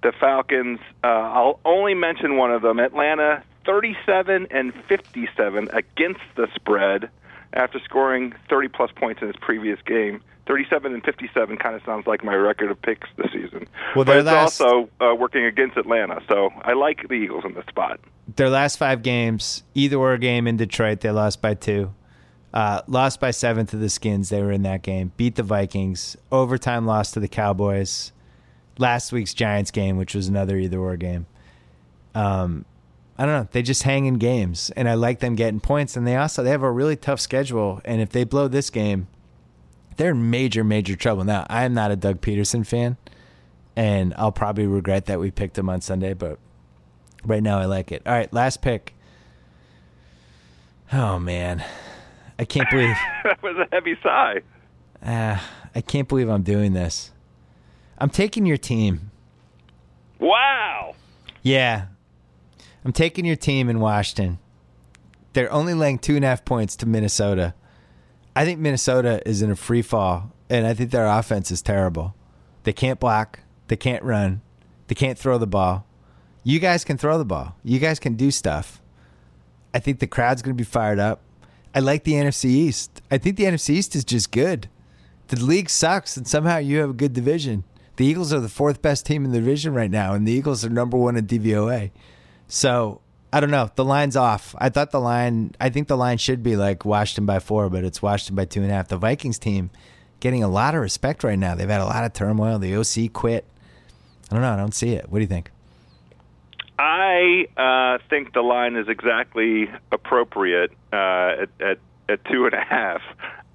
Speaker 3: the Falcons. Uh, I'll only mention one of them: Atlanta, 37 and 57 against the spread after scoring 30 plus points in his previous game. 37 and 57 kind of sounds like my record of picks this season.
Speaker 1: Well,
Speaker 3: but it's
Speaker 1: last-
Speaker 3: also uh, working against Atlanta, so I like the Eagles in this spot.
Speaker 1: Their last five games, either or game in Detroit, they lost by two. Uh, lost by seven to the Skins. They were in that game. Beat the Vikings. Overtime loss to the Cowboys. Last week's Giants game, which was another either or game. Um, I don't know. They just hang in games, and I like them getting points. And they also they have a really tough schedule. And if they blow this game, they're in major, major trouble. Now, I am not a Doug Pederson fan, and I'll probably regret that we picked him on Sunday, but right now I like it. All right, last pick. Oh man, I can't believe
Speaker 3: that was a heavy sigh.
Speaker 1: ah, I can't believe I'm doing this. I'm taking your team.
Speaker 3: Wow.
Speaker 1: Yeah, I'm taking your team in Washington. They're only laying two and a half points to Minnesota. I think Minnesota is in a free fall, and I think their offense is terrible. They can't block, they can't run, they can't throw the ball. You guys can throw the ball. You guys can do stuff. I think the crowd's going to be fired up. I like the NFC East. I think the NFC East is just good. The league sucks, and somehow you have a good division. The Eagles are the fourth best team in the division right now, and the Eagles are number one in DVOA. So I don't know. The line's off. I thought the line. I think the line should be like Washington by four, but it's Washington by two and a half. The Vikings team getting a lot of respect right now. They've had a lot of turmoil. The OC quit. I don't know. I don't see it. What do you think?
Speaker 3: I uh, think the line is exactly appropriate uh, at, at at two and a half.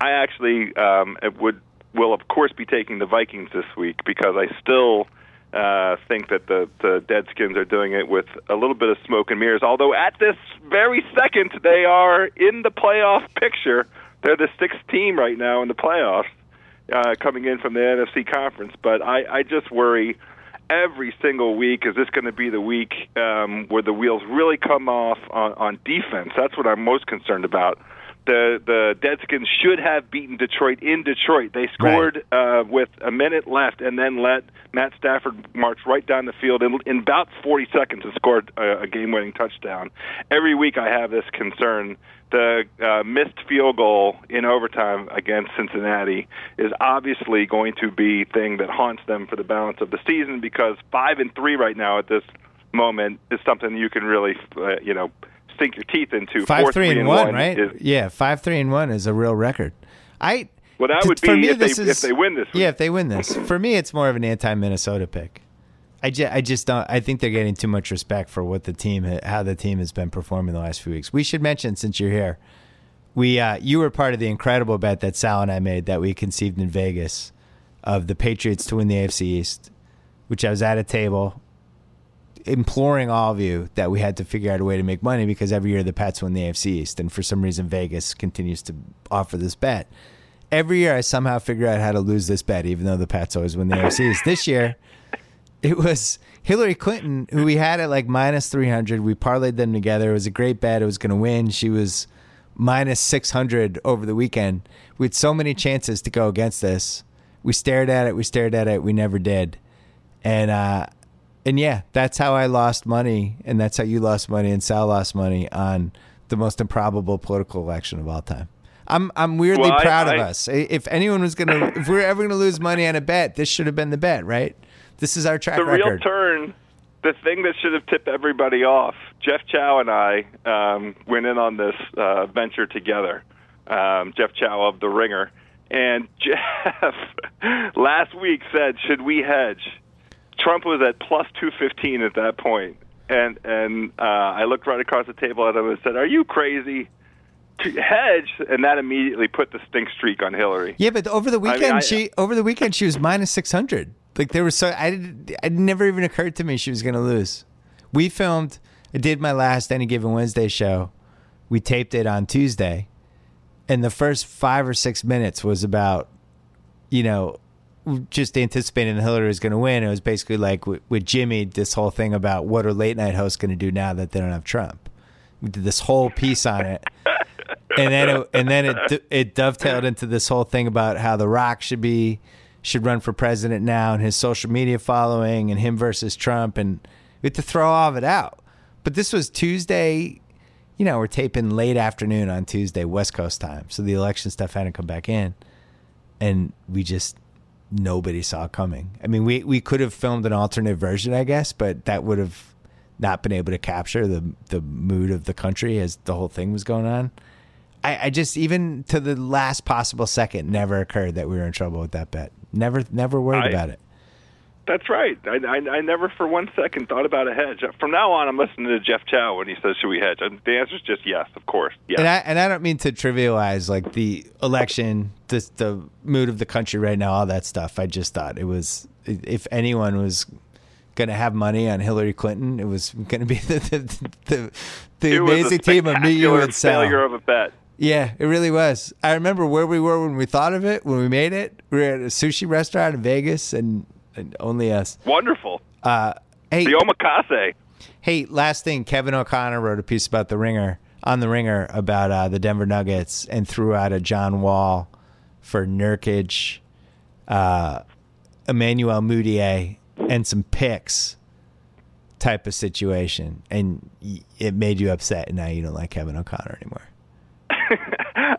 Speaker 3: I actually um, would will of course be taking the Vikings this week because I still uh, think that the the Deadskins are doing it with a little bit of smoke and mirrors. Although at this very second they are in the playoff picture. They're the sixth team right now in the playoffs, uh, coming in from the NFC conference. But I, I just worry every single week is this going to be the week um, where the wheels really come off on, on defense? That's what I'm most concerned about. The the Deadskins should have beaten Detroit in Detroit. They scored uh, with a minute left and then let Matt Stafford march right down the field in, in about 40 seconds and scored a, a game-winning touchdown. Every week I have this concern. The uh, missed field goal in overtime against Cincinnati is obviously going to be thing that haunts them for the balance of the season because five and three right now at this moment is something you can really, uh, you know, sink your teeth into.
Speaker 1: Five
Speaker 3: Four,
Speaker 1: three and
Speaker 3: and
Speaker 1: one, right?
Speaker 3: Is,
Speaker 1: yeah, five three and one is a real record. I
Speaker 3: well, that would be
Speaker 1: me,
Speaker 3: if they
Speaker 1: this
Speaker 3: if they win this. Week.
Speaker 1: Yeah, if they win this, for me, it's more of an anti-Minnesota pick. I just, I just don't. I think they're getting too much respect for what the team, how the team has been performing the last few weeks. We should mention, since you're here, we, uh, you were part of the incredible bet that Sal and I made that we conceived in Vegas of the Patriots to win the AFC East, which I was at a table imploring all of you that we had to figure out a way to make money because every year the Pats win the AFC East, and for some reason Vegas continues to offer this bet. Every year I somehow figure out how to lose this bet, even though the Pats always win the AFC East. This year, it was Hillary Clinton who we had at like minus three hundred. We parlayed them together. It was a great bet. It was going to win. She was minus six hundred over the weekend. We had so many chances to go against this. We stared at it. We stared at it. We never did. And uh, and yeah, that's how I lost money, and that's how you lost money, and Sal lost money on the most improbable political election of all time. I'm I'm weirdly
Speaker 3: Well, I-
Speaker 1: proud of
Speaker 3: I-
Speaker 1: us. If anyone was gonna, if we're ever gonna lose money on a bet, this should have been the bet, right? This is our track
Speaker 3: the
Speaker 1: record.
Speaker 3: real turn, the thing that should have tipped everybody off. Jeff Chow and I um, went in on this uh, venture together. Um, Jeff Chow of the Ringer, and Jeff last week said, "Should we hedge?" Trump was at plus two fifteen at that point, and and uh, I looked right across the table at him and said, "Are you crazy?" To hedge, and that immediately put the stink streak on Hillary.
Speaker 1: Yeah, but over the weekend,
Speaker 3: I-
Speaker 1: she over the weekend she was minus six hundred. Like there was so I did, it never even occurred to me she was going to lose. We filmed. I did my last any given Wednesday show. We taped it on Tuesday, and the first five or six minutes was about, you know, just anticipating Hillary was going to win. It was basically like with, with Jimmy, this whole thing about what are late night hosts going to do now that they don't have Trump. We did this whole piece on it and then it, and then it it dovetailed into this whole thing about how The Rock should be should run for president now and his social media following and him versus Trump and we had to throw all of it out. But this was Tuesday, you know, we're taping late afternoon on Tuesday West Coast time, so the election stuff hadn't come back in, and we just nobody saw coming. I mean, we we could have filmed an alternate version, I guess, but that would have not been able to capture the the mood of the country as the whole thing was going on. I, I just even to the last possible second never occurred that we were in trouble with that bet. Never, never worried
Speaker 3: I-
Speaker 1: about it.
Speaker 3: That's right. I, I, I never for one second thought about a hedge. From now on, I'm listening to Jeff Chow when he says, "Should we hedge?" And the answer is just yes, of course. Yes.
Speaker 1: And I and I don't mean to trivialize like the election, the the mood of the country right now, all that stuff. I just thought it was if anyone was going to have money on Hillary Clinton, it was going to be the the the, the
Speaker 3: it was a
Speaker 1: amazing team of me, you, and Sal.
Speaker 3: failure of a bet.
Speaker 1: Yeah, it really was. I remember where we were when we thought of it, when we made it. We were at a sushi restaurant in Vegas, and only us.
Speaker 3: Wonderful.
Speaker 1: Uh, hey,
Speaker 3: The omakase.
Speaker 1: hey, last thing. Kevin O'Connor wrote a piece about the Ringer on the Ringer about uh, the Denver Nuggets and threw out a John Wall for Nurkic, uh, Emmanuel Mudiay, and some picks type of situation, and it made you upset, and now you don't like Kevin O'Connor anymore.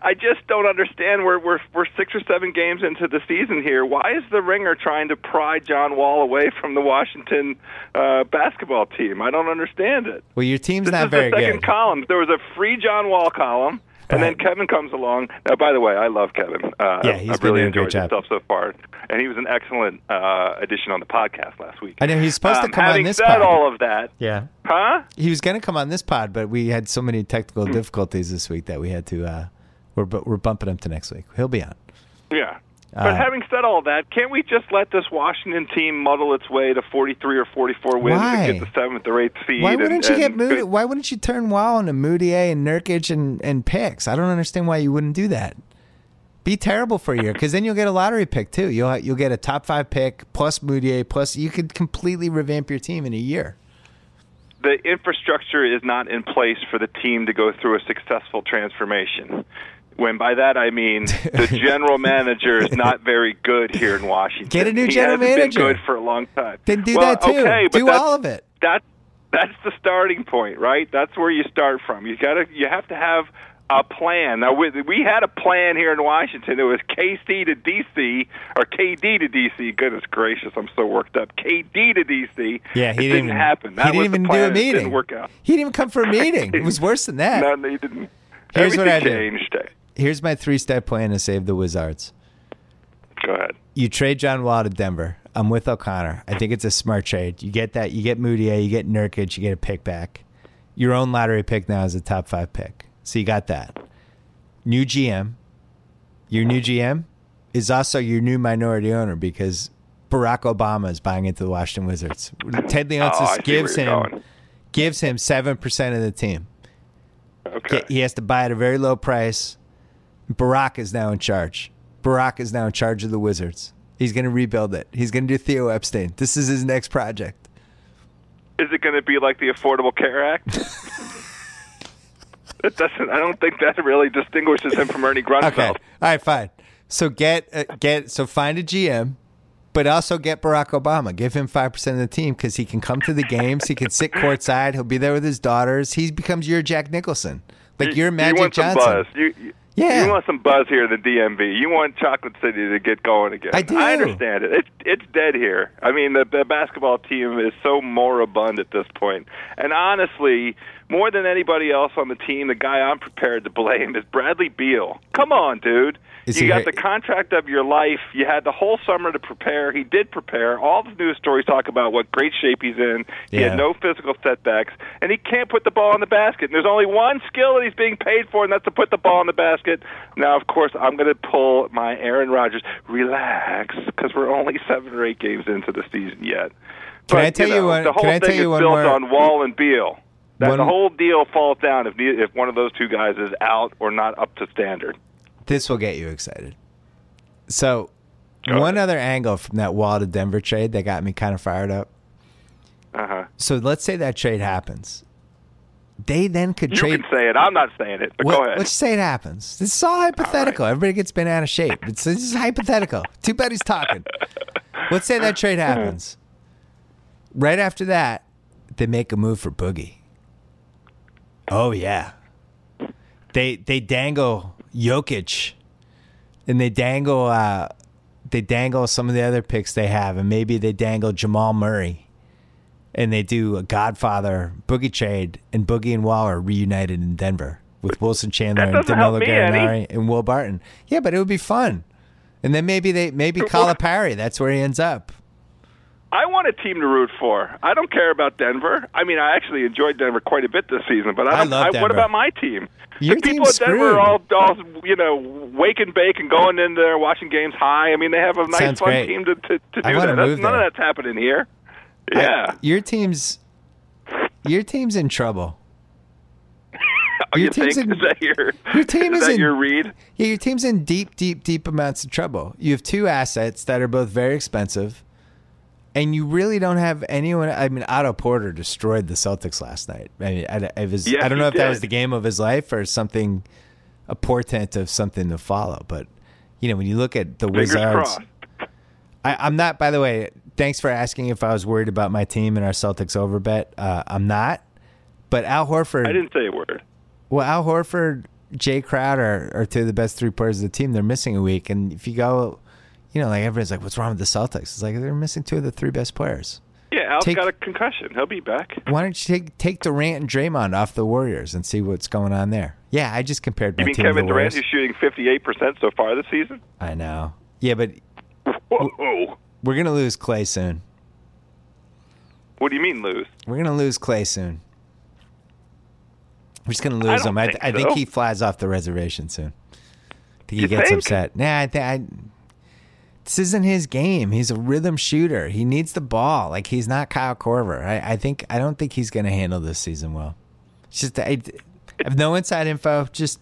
Speaker 3: I just don't understand. We're we're we're six or seven games into the season here. Why is the Ringer trying to pry John Wall away from the Washington uh, basketball team? I don't understand it.
Speaker 1: Well, your team's
Speaker 3: This
Speaker 1: not
Speaker 3: is
Speaker 1: very
Speaker 3: the second
Speaker 1: good.
Speaker 3: column. There was a free John Wall column, and then Kevin comes along. Now, by the way, I love Kevin. Uh,
Speaker 1: Yeah, he's
Speaker 3: I've
Speaker 1: been
Speaker 3: really
Speaker 1: doing a great
Speaker 3: enjoyed
Speaker 1: job.
Speaker 3: himself so far, and he was an excellent uh, addition on the podcast last week.
Speaker 1: I know he's supposed to
Speaker 3: Um,
Speaker 1: come on this.
Speaker 3: having said
Speaker 1: pod.
Speaker 3: all of that,
Speaker 1: Yeah.
Speaker 3: huh?
Speaker 1: He was going to come on this pod, but we had so many technical difficulties this week that we had to. Uh, we're we're bumping him to next week. He'll be on.
Speaker 3: Yeah.
Speaker 1: Uh,
Speaker 3: But having said all that, can't we just let this Washington team muddle its way to 43 or 44 wins
Speaker 1: Why?
Speaker 3: and get the seventh or eighth seed?
Speaker 1: Why wouldn't you get
Speaker 3: and
Speaker 1: Moody? Why wouldn't you turn Wall into Mudiay and Nurkic and and picks? I don't understand why you wouldn't do that. Be terrible for a year because then you'll get a lottery pick too. You'll you'll get a top five pick plus Mudiay plus you could completely revamp your team in a year.
Speaker 3: the infrastructure is not in place for the team to go through a successful transformation. When by that I mean the general manager is not very good here in Washington.
Speaker 1: Get a new
Speaker 3: he
Speaker 1: general
Speaker 3: hasn't
Speaker 1: manager.
Speaker 3: Been good for a long time.
Speaker 1: Then do
Speaker 3: Well,
Speaker 1: that too.
Speaker 3: Okay,
Speaker 1: do all of it.
Speaker 3: That that's the starting point, right? That's where you start from. You got to you have to have a plan. Now we, we had a plan here in Washington. It was KC to DC or KD to DC. Goodness gracious, I'm so worked up. KD to DC.
Speaker 1: Yeah, he
Speaker 3: it
Speaker 1: didn't,
Speaker 3: didn't happen. That
Speaker 1: he didn't even do a
Speaker 3: It
Speaker 1: meeting.
Speaker 3: didn't work out.
Speaker 1: He didn't even come for a meeting. It was worse than that.
Speaker 3: No, they didn't.
Speaker 1: Here's what I do.
Speaker 3: changed.
Speaker 1: Here's my three step plan to save the Wizards.
Speaker 3: Go ahead.
Speaker 1: you trade John Wall to Denver. I'm with O'Connor. I think it's a smart trade. You get that. You get Mudiay. You get Nurkic. You get a pick back. Your own lottery pick now is a top five pick. So you got that. New GM. Your new GM is also your new minority owner because Barack Obama is buying into the Washington Wizards. Ted
Speaker 3: Oh,
Speaker 1: Leonsis
Speaker 3: see
Speaker 1: gives him
Speaker 3: going.
Speaker 1: gives him seven percent of the team.
Speaker 3: Okay.
Speaker 1: He has to buy at a very low price. Barack is now in charge. Barack is now in charge of the Wizards. He's going to rebuild it. He's going to do Theo Epstein. This is his next project.
Speaker 3: Is it going to be like the Affordable Care Act? it doesn't. I don't think that really distinguishes him from Ernie Grunfeld.
Speaker 1: Okay. All right, fine. So get uh, get so find a GM, but also get Barack Obama. Give him five percent of the team because he can come to the games. He can sit courtside. He'll be there with his daughters. He becomes your Jack Nicholson, like
Speaker 3: You-
Speaker 1: your
Speaker 3: you
Speaker 1: Magic
Speaker 3: some
Speaker 1: Johnson.
Speaker 3: buzz. You, you-
Speaker 1: Yeah.
Speaker 3: You want some buzz here in the DMV. You want Chocolate City to get going again.
Speaker 1: I do.
Speaker 3: I understand it. It's it's dead here. I mean, the, the basketball team is so moribund at this point. And honestly, more than anybody else on the team, the guy I'm prepared to blame is Bradley Beal. Come on, dude.
Speaker 1: Is
Speaker 3: you got the contract of your life. You had the whole summer to prepare. He did prepare. All the news stories talk about what great shape he's in. He
Speaker 1: Yeah.
Speaker 3: had no physical setbacks, and he can't put the ball in the basket. And there's only one skill that he's being paid for, and that's to put the ball in the basket. Now, of course, I'm going to pull my Aaron Rodgers. Relax, because we're only seven or eight games into the season yet.
Speaker 1: Can
Speaker 3: But,
Speaker 1: I tell you
Speaker 3: know,
Speaker 1: one-
Speaker 3: The whole
Speaker 1: can I
Speaker 3: thing
Speaker 1: tell you
Speaker 3: is built
Speaker 1: more-
Speaker 3: on Wall and Beal. That
Speaker 1: One-
Speaker 3: the whole deal falls down if if one of those two guys is out or not up to standard.
Speaker 1: This will get you excited. So,
Speaker 3: Go
Speaker 1: one
Speaker 3: ahead.
Speaker 1: other angle from that Wall to Denver trade that got me kind of fired up.
Speaker 3: Uh huh.
Speaker 1: So let's say that trade happens. They then could
Speaker 3: You
Speaker 1: trade.
Speaker 3: can say it. I'm not saying it, but
Speaker 1: Well,
Speaker 3: go ahead.
Speaker 1: Let's say it happens. This is all hypothetical. Everybody gets bent out of shape. It's, this is hypothetical. Two buddies talking. Let's say that trade happens. Right after that, they make a move for Boogie. Oh yeah. They they dangle Jokic, and they dangle uh, they dangle some of the other picks they have, and maybe they dangle Jamal Murray, and they do a Godfather Boogie trade, and Boogie and Wall are reunited in Denver with Wilson Chandler and Danilo. Gallinari and Will Barton. Yeah, but it would be fun. And then maybe they maybe Calipari. That's where he ends up.
Speaker 3: I want a team to root for. I don't care about Denver. I mean, I actually enjoyed Denver quite a bit this season, but I,
Speaker 1: I
Speaker 3: don't,
Speaker 1: love
Speaker 3: I,
Speaker 1: Denver.
Speaker 3: what about my team?
Speaker 1: Your
Speaker 3: the people at Denver are all, all, you know, wake and bake and going in there watching games high. I mean, they have a nice,
Speaker 1: Sounds
Speaker 3: fun
Speaker 1: great.
Speaker 3: team to, to, to
Speaker 1: I
Speaker 3: do
Speaker 1: wanna
Speaker 3: that. None
Speaker 1: there.
Speaker 3: of that's happening here.
Speaker 1: I-
Speaker 3: Yeah.
Speaker 1: your team's your team's in trouble.
Speaker 3: Oh,
Speaker 1: your
Speaker 3: you think?
Speaker 1: in-
Speaker 3: is that your,
Speaker 1: your team
Speaker 3: is
Speaker 1: is
Speaker 3: that
Speaker 1: in-
Speaker 3: your read?
Speaker 1: Yeah, your team's in deep, deep, deep amounts of trouble. You have two assets that are both very expensive, and you really don't have anyone. I mean, Otto Porter destroyed the Celtics last night. I mean, I, I, was,
Speaker 3: Yes,
Speaker 1: I don't know if that was the game of his life or something, a portent of something to follow. But you know, when you look at the
Speaker 3: Fingers
Speaker 1: Wizards,
Speaker 3: crossed.
Speaker 1: I, I'm not. By the way, thanks for asking if I was worried about my team and our Celtics over bet. Uh, I'm not. But Al Horford,
Speaker 3: I didn't say a word.
Speaker 1: well, Al Horford, Jae Crowder are two of the best three players of the team. They're missing a week, and if you go, you know, like everybody's like, "What's wrong with the Celtics?" It's like they're missing two of the three best players.
Speaker 3: Yeah, Al's
Speaker 1: Take-
Speaker 3: got a concussion. He'll be back.
Speaker 1: Why don't you take take Durant and Draymond off the Warriors and see what's going on there? Yeah, I just compared my
Speaker 3: You mean
Speaker 1: team
Speaker 3: Kevin
Speaker 1: to the
Speaker 3: Durant, who's shooting 58% so far this season?
Speaker 1: I know. Yeah, but
Speaker 3: Whoa.
Speaker 1: we're gonna lose Klay soon.
Speaker 3: What do you mean lose?
Speaker 1: We're gonna lose Klay soon. We're just gonna lose
Speaker 3: don't
Speaker 1: him. I,
Speaker 3: think
Speaker 1: I think he flies off the reservation soon. I think he
Speaker 3: You
Speaker 1: gets
Speaker 3: think?
Speaker 1: upset. Nah, I think I, this isn't his game. He's a rhythm shooter. He needs the ball. Like he's not Kyle Korver. I, I think I don't think he's gonna handle this season well. It's just I, I have no inside info. Just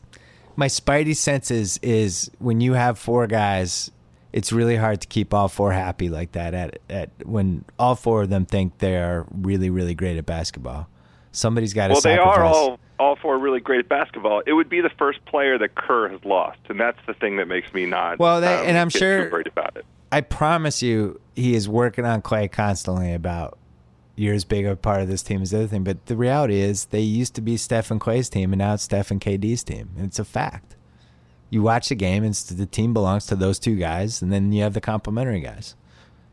Speaker 1: my spidey senses is when you have four guys, it's really hard to keep all four happy like that. At at when all four of them think they are really really great at basketball, somebody's got to
Speaker 3: Well, they
Speaker 1: sacrifice.
Speaker 3: are all all four really great at basketball. It would be the first player that Kerr has lost, and that's the thing that makes me not.
Speaker 1: Well, they-
Speaker 3: um,
Speaker 1: and I'm sure-
Speaker 3: worried about it.
Speaker 1: I promise you, he is working on Klay constantly about you're as big a part of this team as the other thing. But the reality is, they used to be Steph and Klay's team, and now it's Steph and KD's team. And it's a fact. You watch the game, and the team belongs to those two guys, and then you have the complementary guys.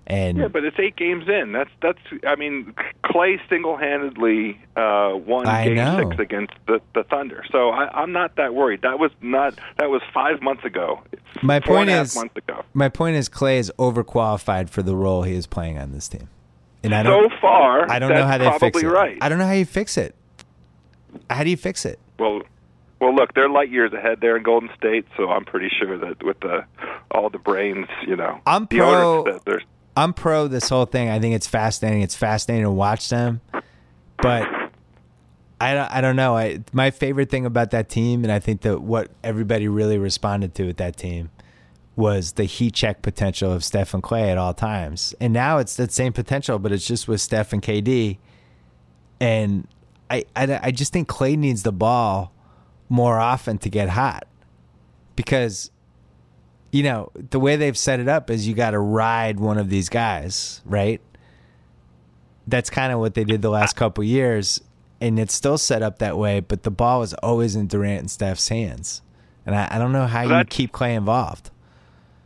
Speaker 1: And
Speaker 3: Yeah, but it's eight games in. That's that's. I mean, Klay single-handedly uh, won
Speaker 1: I
Speaker 3: Game
Speaker 1: know.
Speaker 3: Six against the the Thunder. So I, I'm not that worried. That was not. That was five months ago. It's
Speaker 1: My point
Speaker 3: and a half
Speaker 1: is-
Speaker 3: months ago.
Speaker 1: my point is, Klay is overqualified for the role he is playing on this team. And I
Speaker 3: So
Speaker 1: don't,
Speaker 3: far,
Speaker 1: I don't know how they fix it.
Speaker 3: right.
Speaker 1: I don't know how you fix it. How do you fix it?
Speaker 3: Well, well, look, they're light years ahead there in Golden State, so I'm pretty sure that with the all the brains, you know,
Speaker 1: I'm
Speaker 3: the
Speaker 1: pro-
Speaker 3: owners, that there's
Speaker 1: I'm pro this whole thing. I think it's fascinating. It's fascinating to watch them, but I don't, I don't know. I my favorite thing about that team, and I think that what everybody really responded to with that team was the heat check potential of Steph and Klay at all times. And now it's that same potential, but it's just with Steph and KD. And I, I, I just think Klay needs the ball more often to get hot because you know, the way they've set it up is you got to ride one of these guys, right? That's kind of what they did the last couple years, and it's still set up that way. But the ball is always in Durant and Steph's hands, And I, I don't know how you keep Klay involved.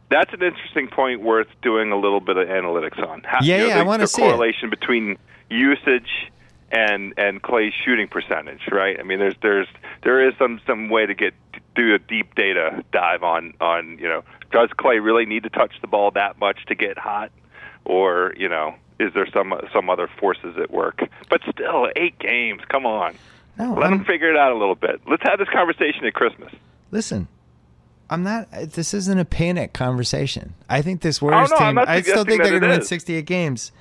Speaker 3: That's an interesting point worth doing a little bit of analytics on. How,
Speaker 1: Yeah,
Speaker 3: you know,
Speaker 1: yeah,
Speaker 3: the,
Speaker 1: I wanna
Speaker 3: the
Speaker 1: see it.
Speaker 3: correlation between usage and and Klay's shooting percentage, right? I mean, there's there's there is some some way to get do a deep data dive on on you know does Klay really need to touch the ball that much to get hot, or you know is there some some other forces at work? But still, eight games. Come on,
Speaker 1: No,
Speaker 3: let
Speaker 1: I'm-
Speaker 3: him figure it out a little bit. Let's have this conversation at Christmas.
Speaker 1: Listen, I'm not. This isn't a panic conversation. I think this Warriors
Speaker 3: Oh, no, I'm
Speaker 1: team. I still think they're going to win 68 games.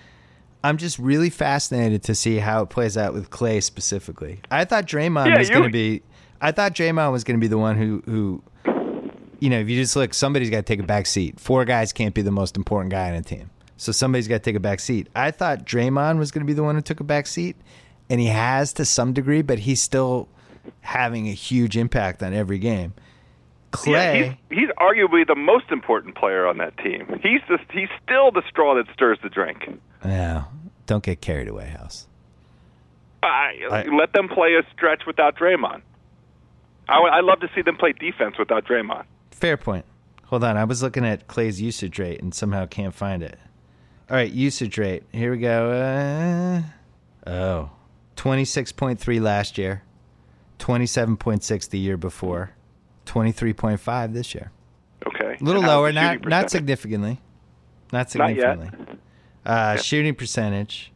Speaker 1: I'm just really fascinated to see how it plays out with Klay specifically. I thought Draymond
Speaker 3: Yeah,
Speaker 1: was going to be. I thought Draymond was going to be the one who who. You know, if you just look, somebody's got to take a back seat. Four guys can't be the most important guy on a team, so somebody's got to take a back seat. I thought Draymond was going to be the one who took a back seat, and he has to some degree, but he's still having a huge impact on every game. Klay.
Speaker 3: Yeah, he's, he's arguably the most important player on that team. He's the, he's still the straw that stirs the drink.
Speaker 1: Yeah, don't get carried away, House.
Speaker 3: I,
Speaker 1: I-
Speaker 3: let them play a stretch without Draymond. I, would- I'd love to see them play defense without Draymond.
Speaker 1: Fair point. Hold on, I was looking at Klay's usage rate and somehow can't find it. All right, usage rate. Here we go. Uh, oh, 26.3 last year, 27.6 the year before, 23.5 this year.
Speaker 3: Okay,
Speaker 1: A little
Speaker 3: And
Speaker 1: lower,
Speaker 3: the
Speaker 1: not
Speaker 3: shooting
Speaker 1: not significantly. Not
Speaker 3: Not yet.
Speaker 1: significantly. Uh, Shooting percentage,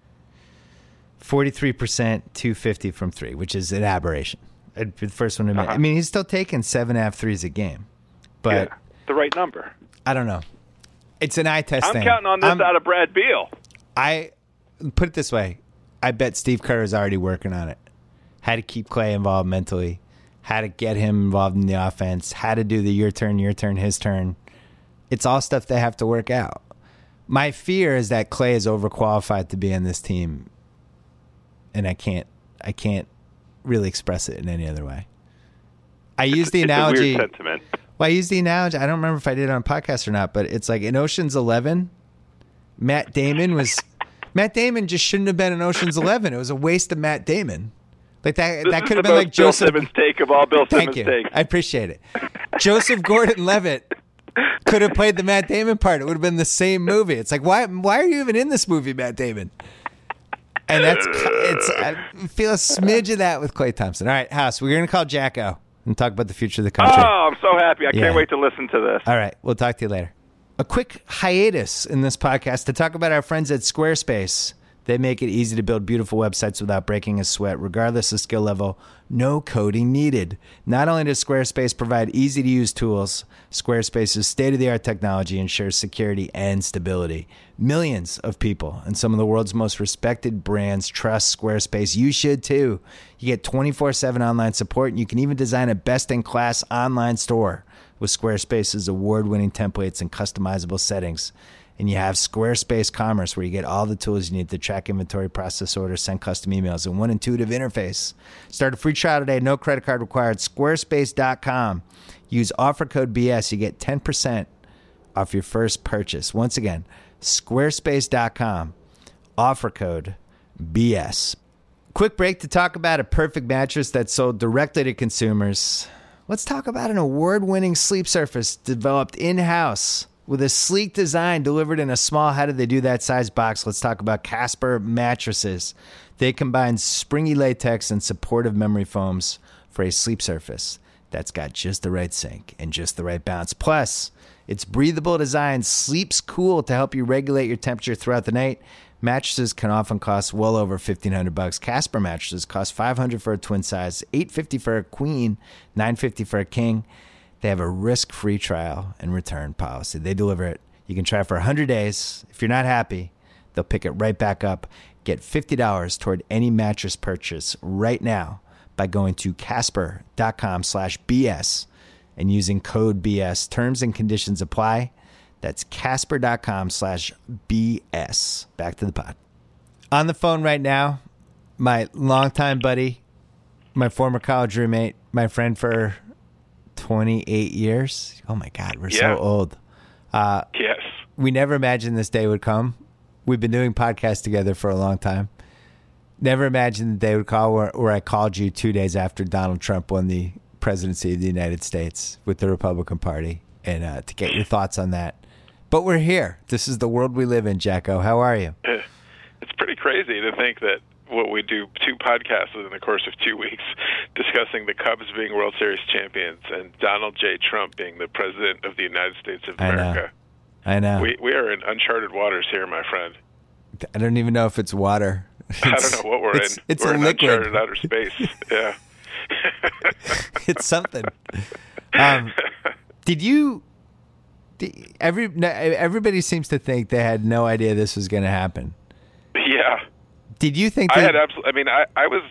Speaker 1: 43%, 250 from three, which is an aberration. I'd be the first one to admit.
Speaker 3: Uh-huh.
Speaker 1: I mean, he's still taking seven and a half threes a game, but
Speaker 3: yeah, the right number.
Speaker 1: I don't know. It's an eye test
Speaker 3: I'm
Speaker 1: thing.
Speaker 3: counting on this
Speaker 1: I'm-
Speaker 3: out of Brad Beal.
Speaker 1: I put it this way: I bet Steve Kerr is already working on it. How to keep Klay involved mentally, how to get him involved in the offense, how to do the your turn, your turn, his turn. It's all stuff they have to work out. My fear is that Klay is overqualified to be on this team, and I can't, I can't really express it in any other way. I use the analogy.
Speaker 3: sentiment.
Speaker 1: Well, I use the analogy. I don't remember if I did it on a podcast or not, but it's like in Ocean's Eleven, Matt Damon was. Matt Damon just shouldn't have been in Ocean's Eleven. It was a waste of Matt Damon. Like that.
Speaker 3: This
Speaker 1: that could have been like
Speaker 3: Bill
Speaker 1: Joseph.
Speaker 3: Simmons take of all Bill
Speaker 1: Thank
Speaker 3: Simmons
Speaker 1: you.
Speaker 3: takes.
Speaker 1: I appreciate it. Joseph Gordon-Levitt could have played the Matt Damon part. It would have been the same movie. It's like why? Why are you even in this movie, Matt Damon? And that's it's. I feel a smidge of that with Klay Thompson. All right, House. We're gonna call JackO and talk about the future of the country.
Speaker 3: Oh, I'm so happy! I
Speaker 1: Yeah.
Speaker 3: can't wait to listen to this.
Speaker 1: All right, we'll talk to you later. A quick hiatus in this podcast to talk about our friends at Squarespace. They make it easy to build beautiful websites without breaking a sweat, regardless of skill level. No coding needed. Not only does Squarespace provide easy to use tools, Squarespace's state of the art technology ensures security and stability. Millions of people and some of the world's most respected brands trust Squarespace. You should too. You get 24 7 online support, and you can even design a best in class online store with Squarespace's award winning templates and customizable settings. And you have Squarespace Commerce, where you get all the tools you need to track inventory, process orders, send custom emails, and one intuitive interface. Start a free trial today, no credit card required. Squarespace.com. Use offer code BS. You get 10% off your first purchase. Once again, squarespace.com. Offer code BS. Quick break to talk about a perfect mattress that's sold directly to consumers. Let's talk about an award winning sleep surface developed in house with a sleek design delivered in a small, how did they do that size box? Let's talk about Casper mattresses. They combine springy latex and supportive memory foams for a sleep surface that's got just the right sink and just the right bounce. Plus, its breathable design sleeps cool to help you regulate your temperature throughout the night. Mattresses can often cost well over fifteen hundred bucks. Casper mattresses cost five hundred for a twin size, eight fifty for a queen, nine fifty for a king. They have a risk-free trial and return policy. They deliver it. You can try for hundred days. If you're not happy, they'll pick it right back up. Get fifty dollars toward any mattress purchase right now by going to casper.com slash BS and using code BS. Terms and conditions apply. That's casper.com slash BS. Back to the pod. On the phone right now, my longtime buddy, my former college roommate, my friend for 28 years. Oh my God, we're
Speaker 3: Yeah.
Speaker 1: so old. Uh,
Speaker 3: Yes.
Speaker 1: we never imagined this day would come. We've been doing podcasts together for a long time. Never imagined the day would call where, where I called you two days after Donald Trump won the presidency of the United States with the Republican Party, and uh, to get your thoughts on that. But we're here. This is the world we live in, JackO. How are you?
Speaker 4: It's pretty crazy to think that what we do two podcasts within the course of two weeks discussing the Cubs being World Series champions and Donald J. Trump being the president of the United States of America.
Speaker 1: I know. I know.
Speaker 4: We we are in uncharted waters here, my friend.
Speaker 1: I don't even know if it's water. It's,
Speaker 4: I don't know what we're
Speaker 1: it's,
Speaker 4: in.
Speaker 1: It's
Speaker 4: we're
Speaker 1: a
Speaker 4: in
Speaker 1: liquid.
Speaker 4: uncharted outer space. yeah.
Speaker 1: it's something. Um, did you? Did, every everybody seems to think they had no idea this was going to happen.
Speaker 4: Yeah.
Speaker 1: Did you think?
Speaker 4: I had absolutely. I mean, I I was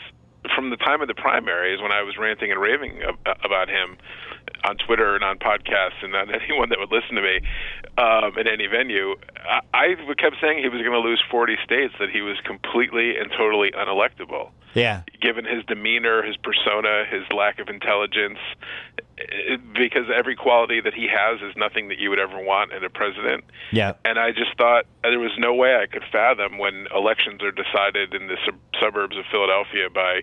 Speaker 4: from the time of the primaries when I was ranting and raving ab- about him on Twitter and on podcasts and on anyone that would listen to me um, in any venue. I, I kept saying he was going to lose 40 states, that he was completely and totally unelectable.
Speaker 1: Yeah.
Speaker 4: Given his demeanor, his persona, his lack of intelligence, because every quality that he has is nothing that you would ever want in a president.
Speaker 1: Yeah.
Speaker 4: And I just thought there was no way I could fathom when elections are decided in the sub- suburbs of Philadelphia by,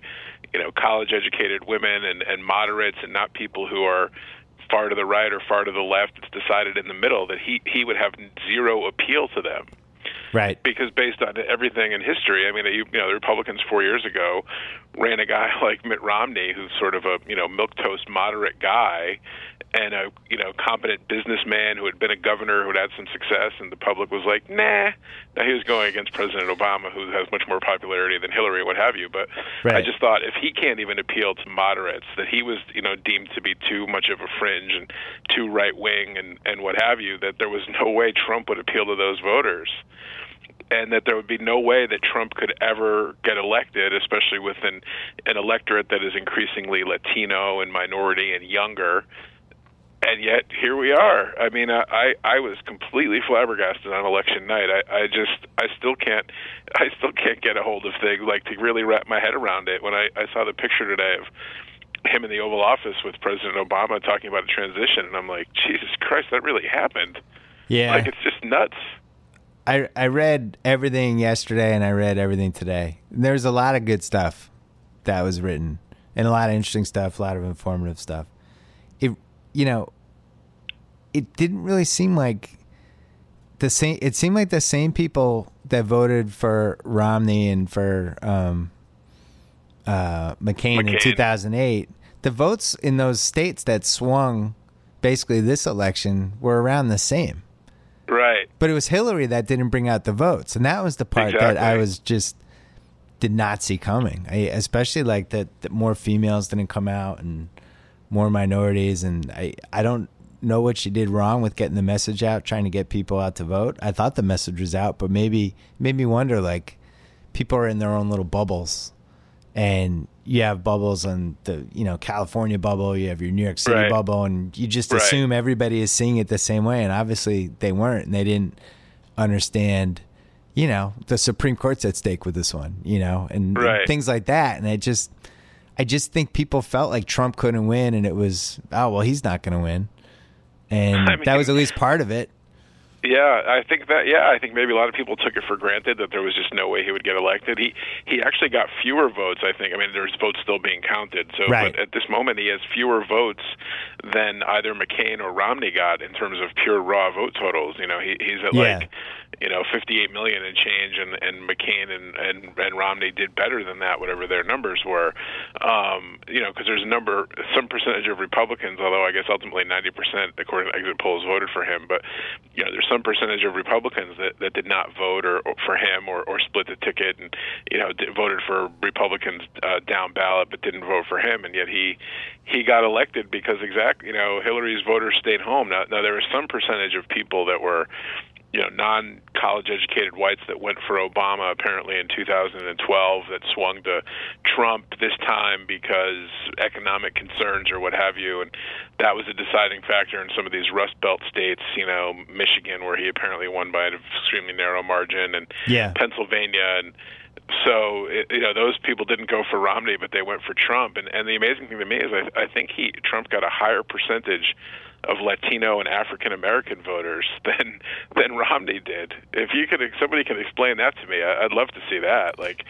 Speaker 4: you know, college-educated women and, and moderates, and not people who are far to the right or far to the left. It's decided in the middle that he he would have zero appeal to them
Speaker 1: Right.
Speaker 4: because based on everything in history, I mean, you, you know, the Republicans four years ago ran a guy like Mitt Romney, who's sort of a you know milk toast moderate guy, and a you know competent businessman who had been a governor who had had some success, and the public was like, nah. Now he was going against President Obama, who has much more popularity than Hillary, what have you. But I just thought if he can't even appeal to moderates, that he was you know deemed to be too much of a fringe and too right wing and and what have you, that there was no way Trump would appeal to those voters and that there would be no way that Trump could ever get elected, especially with an, an electorate that is increasingly Latino and minority and younger. And yet here we are. I mean, I I, was completely flabbergasted on election night. I, I just I still can't I still can't get a hold of things like to really wrap my head around it. When I, I saw the picture today of him in the Oval Office with President Obama talking about a transition, and I'm like, Jesus Christ, that really happened.
Speaker 1: Yeah.
Speaker 4: Like it's just nuts.
Speaker 1: I I read everything yesterday and I read everything today. There's a lot of good stuff that was written and a lot of interesting stuff, a lot of informative stuff. It you know, it didn't really seem like the same it seemed like the same people that voted for Romney and for um uh McCain, in 2008, the votes in those states that swung basically this election were around the same.
Speaker 4: Right.
Speaker 1: But it was Hillary that didn't bring out the votes, and that was the part that I was just did not see coming. I, especially like that, that more females didn't come out and more minorities, and I I don't know what she did wrong with getting the message out, trying to get people out to vote. I thought the message was out, but maybe made me wonder like people are in their own little bubbles, and you have bubbles on the you know California bubble, you have your New York City
Speaker 4: Right.
Speaker 1: bubble, and you just
Speaker 4: Right.
Speaker 1: assume everybody is seeing it the same way, and obviously they weren't, and they didn't understand, you know, the Supreme Court's at stake with this one, you know, and, and things like that, and I just, I just think people felt like Trump couldn't win, and it was, oh well, he's not going to win, and
Speaker 4: I
Speaker 1: that was at least part of it.
Speaker 4: Yeah, I think that. Yeah, I think maybe a lot of people took it for granted that there was just no way he would get elected. He he actually got fewer votes. I think. I mean, there's votes still being counted. So,
Speaker 1: Right.
Speaker 4: but at this moment, he has fewer votes than either McCain or Romney got in terms of pure raw vote totals. You know, he he's at
Speaker 1: Yeah.
Speaker 4: like you know 58 million and change, and and McCain and and and Romney did better than that, whatever their numbers were. Um, you know, because there's a number, some percentage of Republicans, although I guess ultimately 90 percent, according to exit polls, voted for him. But you know, there's some percentage of Republicans that, that did not vote or, or for him or, or split the ticket and you know did, voted for Republicans uh, down ballot but didn't vote for him, and yet he he got elected because exact you know Hillary's voters stayed home. Now, now there was some percentage of people that were you know non-college educated whites that went for Obama apparently in 2012 that swung to Trump this time because economic concerns or what have you and that was a deciding factor in some of these rust belt states you know Michigan where he apparently won by an extremely narrow margin and
Speaker 1: Yeah.
Speaker 4: Pennsylvania and So it, you know those people didn't go for Romney, but they went for Trump. And and the amazing thing to me is I, I think he Trump got a higher percentage of Latino and African American voters than than Romney did. If you could, somebody can explain that to me. I, I'd love to see that. Like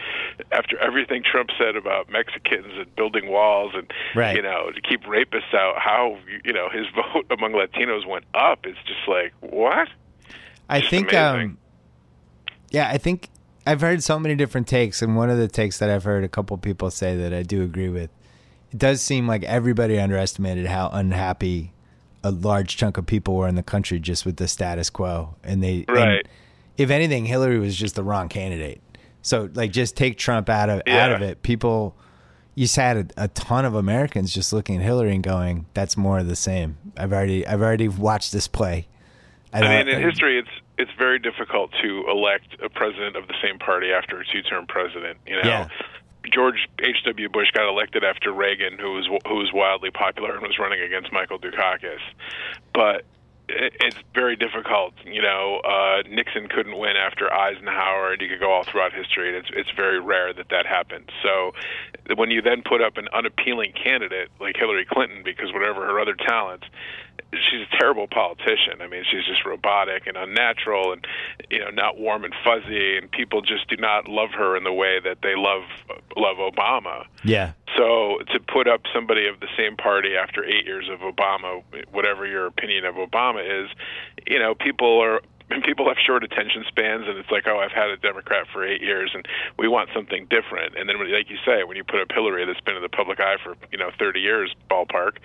Speaker 4: after everything Trump said about Mexicans and building walls and
Speaker 1: Right.
Speaker 4: you know to keep rapists out, how you know his vote among Latinos went up. It's just like what?
Speaker 1: I
Speaker 4: Just
Speaker 1: think, um, yeah, I think I've heard so many different takes, and one of the takes that I've heard a couple people say that I do agree with. It does seem like everybody underestimated how unhappy a large chunk of people were in the country just with the status quo, and they, and if anything, Hillary was just the wrong candidate. So, like, just take Trump out of out of it. People, you had a, a ton of Americans just looking at Hillary and going, "That's more of the same." I've already, I've already watched this play.
Speaker 4: I mean,
Speaker 1: don't-
Speaker 4: in history, it's it's very difficult to elect a president of the same party after a two-term president. You know,
Speaker 1: Yeah.
Speaker 4: George H. W. Bush got elected after Reagan, who was who was wildly popular and was running against Michael Dukakis, but it's very difficult. You know, uh, Nixon couldn't win after Eisenhower, and you could go all throughout history, and it's it's very rare that that happens. So, when you then put up an unappealing candidate like Hillary Clinton, because whatever her other talents, she's a terrible politician. I mean, she's just robotic and unnatural, and you know, not warm and fuzzy, and people just do not love her in the way that they love love Obama.
Speaker 1: yeah.
Speaker 4: So to put up somebody of the same party after eight years of Obama, whatever your opinion of Obama is, you know, people are and people have short attention spans, and it's like, oh, I've had a Democrat for eight years, and we want something different. And then, like you say, when you put up Hillary, that's been in the public eye for you know 30 years, ballpark,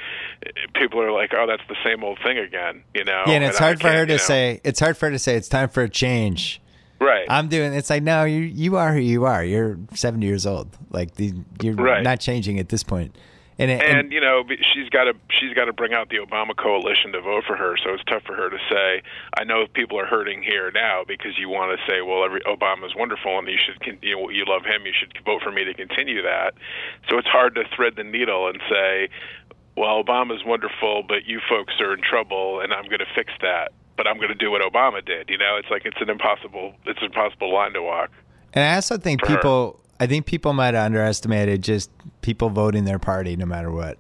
Speaker 4: people are like, oh, that's the same old thing again, you know.
Speaker 1: Yeah, and it's
Speaker 4: I
Speaker 1: hard for her to
Speaker 4: you know-
Speaker 1: say. It's hard for her to say it's time for a change.
Speaker 4: right.
Speaker 1: I'm doing. It's like no, you you are who you are. You're 70 years old. Like the, you're
Speaker 4: Right.
Speaker 1: not changing at this point. And,
Speaker 4: and
Speaker 1: and
Speaker 4: you know she's got to she's got to bring out the Obama coalition to vote for her. So it's tough for her to say. I know people are hurting here now because you want to say, well, every Obama's wonderful and you should you, know, you love him. You should vote for me to continue that. So it's hard to thread the needle and say, well, Obama's wonderful, but you folks are in trouble, and I'm going to fix that. But I'm going to do what Obama did. You know, it's like it's an impossible it's an impossible line to walk.
Speaker 1: and I also think
Speaker 4: for her.
Speaker 1: people. I think people might have underestimated just people voting their party no matter what.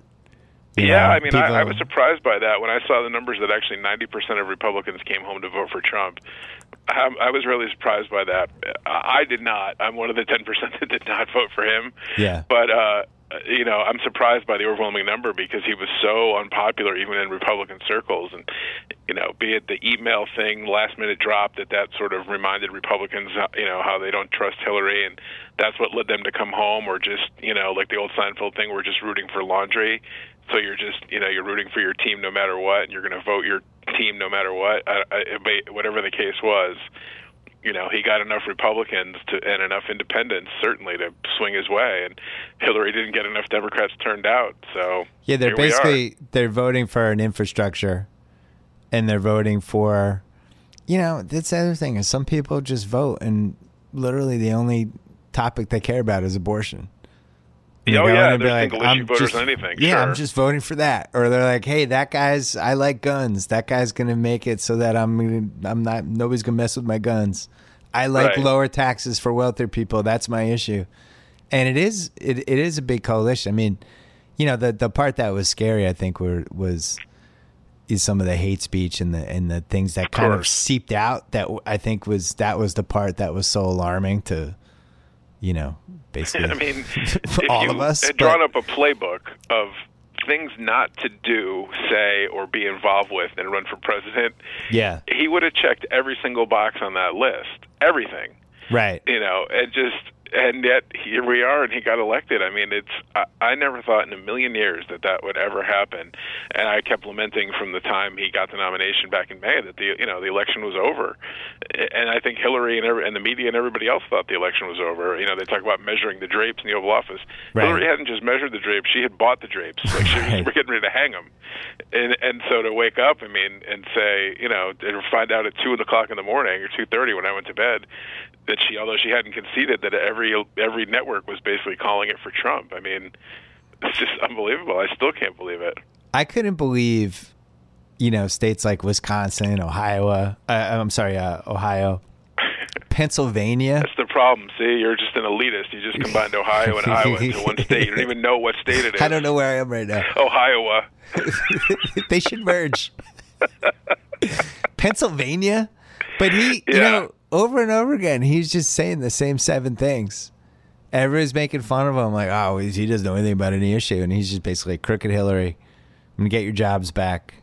Speaker 1: You
Speaker 4: yeah,
Speaker 1: know,
Speaker 4: I mean, I, I was surprised by that when I saw the numbers that actually 90% of Republicans came home to vote for Trump. I, I was really surprised by that. I, I did not. I'm one of the 10% that did not vote for him.
Speaker 1: Yeah.
Speaker 4: But, uh, Uh, you know, I'm surprised by the overwhelming number because he was so unpopular even in Republican circles. And, you know, be it the email thing, last minute drop, that that sort of reminded Republicans, uh, you know, how they don't trust Hillary. And that's what led them to come home or just, you know, like the old Seinfeld thing, we're just rooting for laundry. So you're just, you know, you're rooting for your team no matter what, and you're going to vote your team no matter what. I, whatever the case was, you know, he got enough Republicans to and enough independents certainly to swing his way, and Hillary didn't get enough Democrats turned out. So
Speaker 1: Yeah, they're
Speaker 4: here we are.
Speaker 1: basically they're voting for an infrastructure, and they're voting for, you know, that's the other thing is some people just vote and literally the only topic they care about is abortion. They
Speaker 4: Oh,
Speaker 1: go
Speaker 4: yeah,
Speaker 1: in and be
Speaker 4: they're single issue voters
Speaker 1: just-
Speaker 4: on anything,
Speaker 1: Yeah, I'm just voting for that, or they're like, hey, that guy's I like guns. That guy's gonna make it so that I'm gonna, I'm not nobody's gonna mess with my guns. I like
Speaker 4: Right.
Speaker 1: lower taxes for wealthier people. That's my issue and it is it, it is a big coalition. I mean, you know, the the part that was scary, I think, were was is some of the hate speech and the and the things that kind of seeped out. That I think was that was the part that was so alarming to, you know, basically.
Speaker 4: I mean,
Speaker 1: all of us.
Speaker 4: had
Speaker 1: but-
Speaker 4: drawn up a playbook of things not to do, say, or be involved with, and run for president,
Speaker 1: yeah,
Speaker 4: he would have checked every single box on that list, everything.
Speaker 1: right.
Speaker 4: you know, and just and yet here we are, and he got elected. I mean, it's I, I never thought in a million years that that would ever happen, and I kept lamenting from the time he got the nomination back in May that the you know the election was over, and I think Hillary and every, and the media and everybody else thought the election was over. You know, they talk about measuring the drapes in the Oval Office.
Speaker 1: Right.
Speaker 4: Hillary hadn't just measured the drapes; she had bought the drapes. Like she
Speaker 1: Right.
Speaker 4: was getting ready to hang them, and and so to wake up, I mean, and say, you know, and find out at two o'clock in the morning or two thirty when I went to bed that she, although she hadn't conceded, that every every network was basically calling it for Trump. I mean, it's just unbelievable. I still can't believe it.
Speaker 1: I couldn't believe, you know, states like Wisconsin, Ohio. Uh, I'm sorry, uh, Ohio, Pennsylvania.
Speaker 4: That's the problem. See, you're just an elitist. You just combined Ohio and Iowa into one state. You don't even know what state it is.
Speaker 1: I don't know where I am right now.
Speaker 4: Ohio.
Speaker 1: they should merge. Pennsylvania, but he, you know, over and over again, he's just saying the same seven things. Everybody's making fun of him, like, oh, he doesn't know anything about any issue, and he's just basically crooked Hillary. I'm gonna get your jobs back.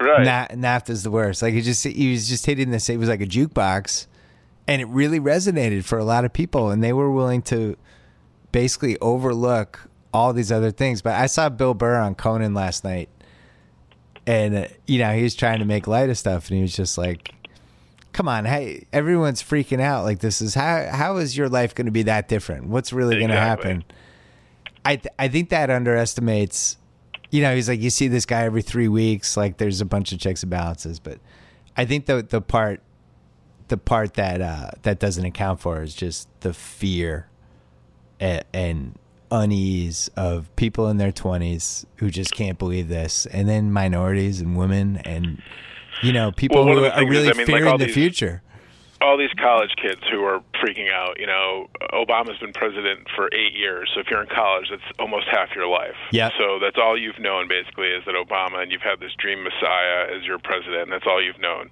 Speaker 4: Right.
Speaker 1: Na- NAFTA's the worst. Like he just he was just hitting this. It was like a jukebox, and it really resonated for a lot of people, and they were willing to basically overlook all these other things. But I saw Bill Burr on Conan last night, and uh, you know he was trying to make light of stuff, and he was just like, "Come on, hey, everyone's freaking out. Like this is how how is your life going to be that different? What's really going to happen?" I th- I think that underestimates. You know, he's like you see this guy every three weeks. Like there's a bunch of checks and balances, but I think the the part the part that uh, that doesn't account for is just the fear and, and unease of people in their twenties who just can't believe this, and then minorities and women and you know people
Speaker 4: Well,
Speaker 1: who are
Speaker 4: is,
Speaker 1: really
Speaker 4: I mean, like
Speaker 1: fearing
Speaker 4: all
Speaker 1: the
Speaker 4: these-
Speaker 1: future.
Speaker 4: All these college kids who are freaking out. You know, Obama's been president for eight years, so if you're in college, that's almost half your life.
Speaker 1: Yeah.
Speaker 4: So that's all you've known basically is that Obama, and you've had this dream messiah as your president. And that's all you've known.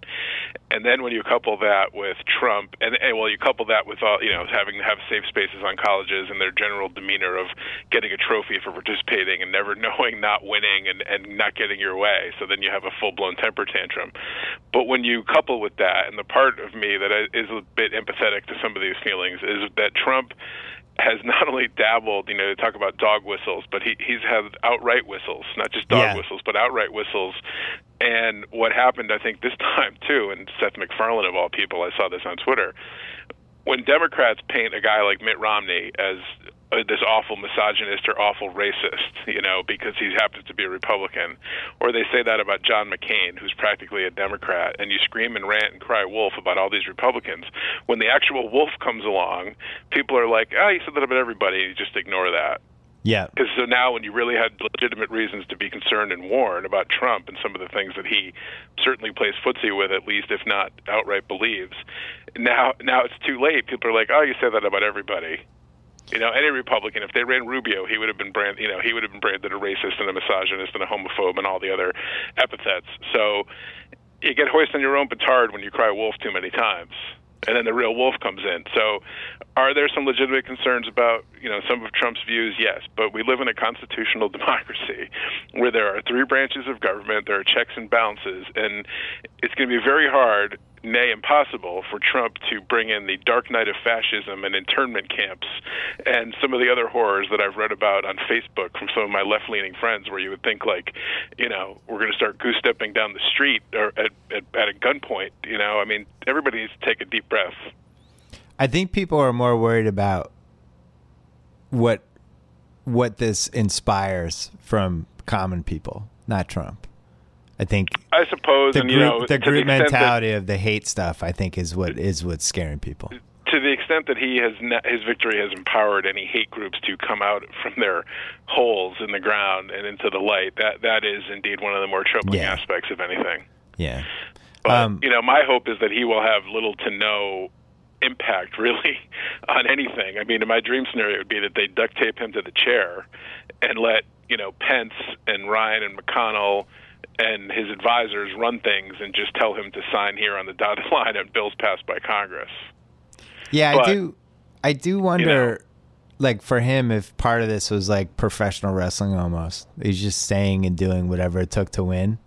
Speaker 4: And then when you couple that with Trump, and, and well, you couple that with all you know, having to have safe spaces on colleges and their general demeanor of getting a trophy for participating and never knowing not winning and and not getting your way. So then you have a full blown temper tantrum. But when you couple with that, and the part of me that is a bit empathetic to some of these feelings is that Trump has not only dabbled, you know, they talk about dog whistles, but he, he's had outright whistles, not just dog
Speaker 1: Yeah.
Speaker 4: whistles, but outright whistles. And what happened, I think, this time too, and Seth MacFarlane of all people, I saw this on Twitter, when Democrats paint a guy like Mitt Romney as Uh, this awful misogynist or awful racist, you know, because he happens to be a Republican, or they say that about John McCain, who's practically a Democrat, and you scream and rant and cry wolf about all these Republicans. When the actual wolf comes along, people are like, ah, "Oh, you said that about everybody." You just ignore that.
Speaker 1: Yeah,
Speaker 4: Because so now, when you really had legitimate reasons to be concerned and warn about Trump and some of the things that he certainly plays footsie with, at least if not outright believes, now now it's too late. People are like, "Oh, you say that about everybody." You know, any Republican, if they ran Rubio, he would have been brand, you know, he would have been branded a racist and a misogynist and a homophobe and all the other epithets. So you get hoisted on your own petard when you cry wolf too many times, and then the real wolf comes in. So, are there some legitimate concerns about you know some of Trump's views? Yes, but we live in a constitutional democracy where there are three branches of government, there are checks and balances, and it's going to be very hard. Nay, impossible for Trump to bring in the dark night of fascism and internment camps and some of the other horrors that I've read about on Facebook from some of my left leaning friends, where you would think, like, you know, we're going to start goose stepping down the street or at, at, at a gunpoint. You know, I mean, everybody needs to take a deep breath.
Speaker 1: I think people are more worried about what what this inspires from common people, not Trump. I think
Speaker 4: I suppose,
Speaker 1: the
Speaker 4: and
Speaker 1: group,
Speaker 4: you know,
Speaker 1: the group
Speaker 4: that-
Speaker 1: mentality of the hate stuff. I think is what is what's scaring people.
Speaker 4: to the extent that he has his victory has empowered any hate groups to come out from their holes in the ground and into the light. That that is indeed one of the more troubling
Speaker 1: Yeah.
Speaker 4: aspects of anything.
Speaker 1: Yeah.
Speaker 4: But
Speaker 1: Um,
Speaker 4: you know, my hope is that he will have little to no impact really on anything. I mean, in my dream scenario it would be that they duct tape him to the chair and let you know Pence and Ryan and McConnell and his advisors run things and just tell him to sign here on the dotted line on bills passed by Congress.
Speaker 1: Yeah,
Speaker 4: But,
Speaker 1: I do. I do wonder, like for him, if part of this was like professional wrestling almost. He's just saying and doing whatever it took to win,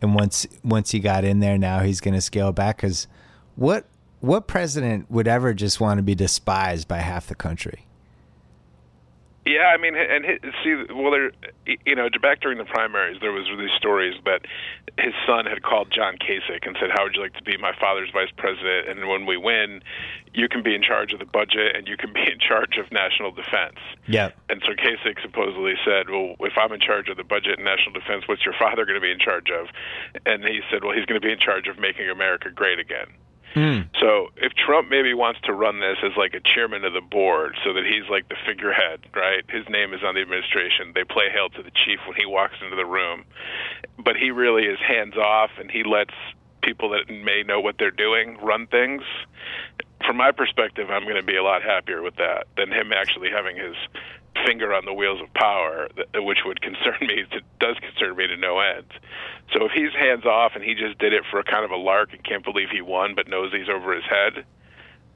Speaker 1: and once once he got in there, now he's going to scale back. Because what what president would ever just want to be despised by half the country?
Speaker 4: Yeah, I mean, and his, see, well, there, you know, back during the primaries, there was these stories that his son had called John Kasich and said, "How would you like to be my father's vice president? And when we win, you can be in charge of the budget and you can be in charge of national defense."
Speaker 1: Yep.
Speaker 4: And so Kasich supposedly said, "Well, if I'm in charge of the budget and national defense, what's your father going to be in charge of?" And he said, "Well, he's going to be in charge of making America great again." Hmm. So if Trump maybe wants to run this as like a chairman of the board, so that he's like the figurehead, right? His name is on the administration. They play hail to the chief when he walks into the room, but he really is hands off, and he lets people that may know what they're doing run things. from my perspective, I'm going to be a lot happier with that than him actually having his finger on the wheels of power, which would concern me. It does concern me to no end. So if he's hands off and he just did it for a kind of a lark and can't believe he won, but knows he's over his head,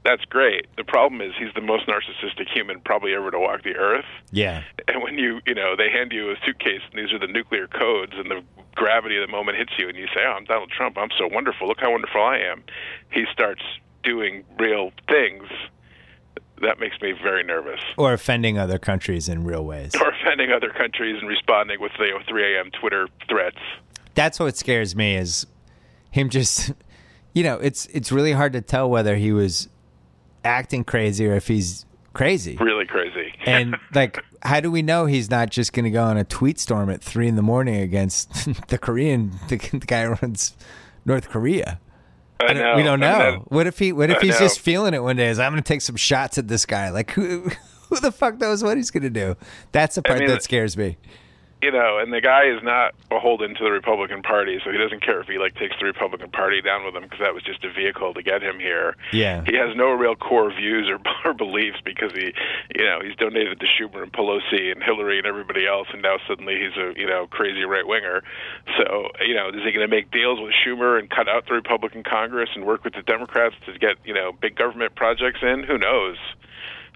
Speaker 4: that's great. The problem is he's the most narcissistic human probably ever to walk the earth.
Speaker 1: Yeah.
Speaker 4: And when you, you know, they hand you a suitcase and these are the nuclear codes and the gravity of the moment hits you and you say, "Oh, I'm Donald Trump. I'm so wonderful. Look how wonderful I am." He starts doing real things. That makes me very nervous.
Speaker 1: Or offending other countries in real ways.
Speaker 4: Or offending other countries and responding with the 3 a.m. Twitter threats.
Speaker 1: That's what scares me is him just you know, it's it's really hard to tell whether he was acting crazy or if he's crazy.
Speaker 4: Really crazy.
Speaker 1: and like, how do we know he's not just going to go on a tweet storm at three in the morning against the Korean, the, the guy who runs North Korea?
Speaker 4: I know.
Speaker 1: We don't know. What if he? What if
Speaker 4: I
Speaker 1: he's
Speaker 4: know.
Speaker 1: just feeling it one day? Is I'm going to take some shots at this guy? Like who? Who the fuck knows what he's going to do? That's the part
Speaker 4: mean,
Speaker 1: that scares me.
Speaker 4: You know, and the guy is not beholden to the Republican Party, so he doesn't care if he like takes the Republican Party down with him because that was just a vehicle to get him here.
Speaker 1: Yeah.
Speaker 4: he has no real core views or, or beliefs because he, you know, he's donated to Schumer and Pelosi and Hillary and everybody else, and now suddenly he's a you know crazy right winger. So you know, is he going to make deals with Schumer and cut out the Republican Congress and work with the Democrats to get you know big government projects in? Who knows?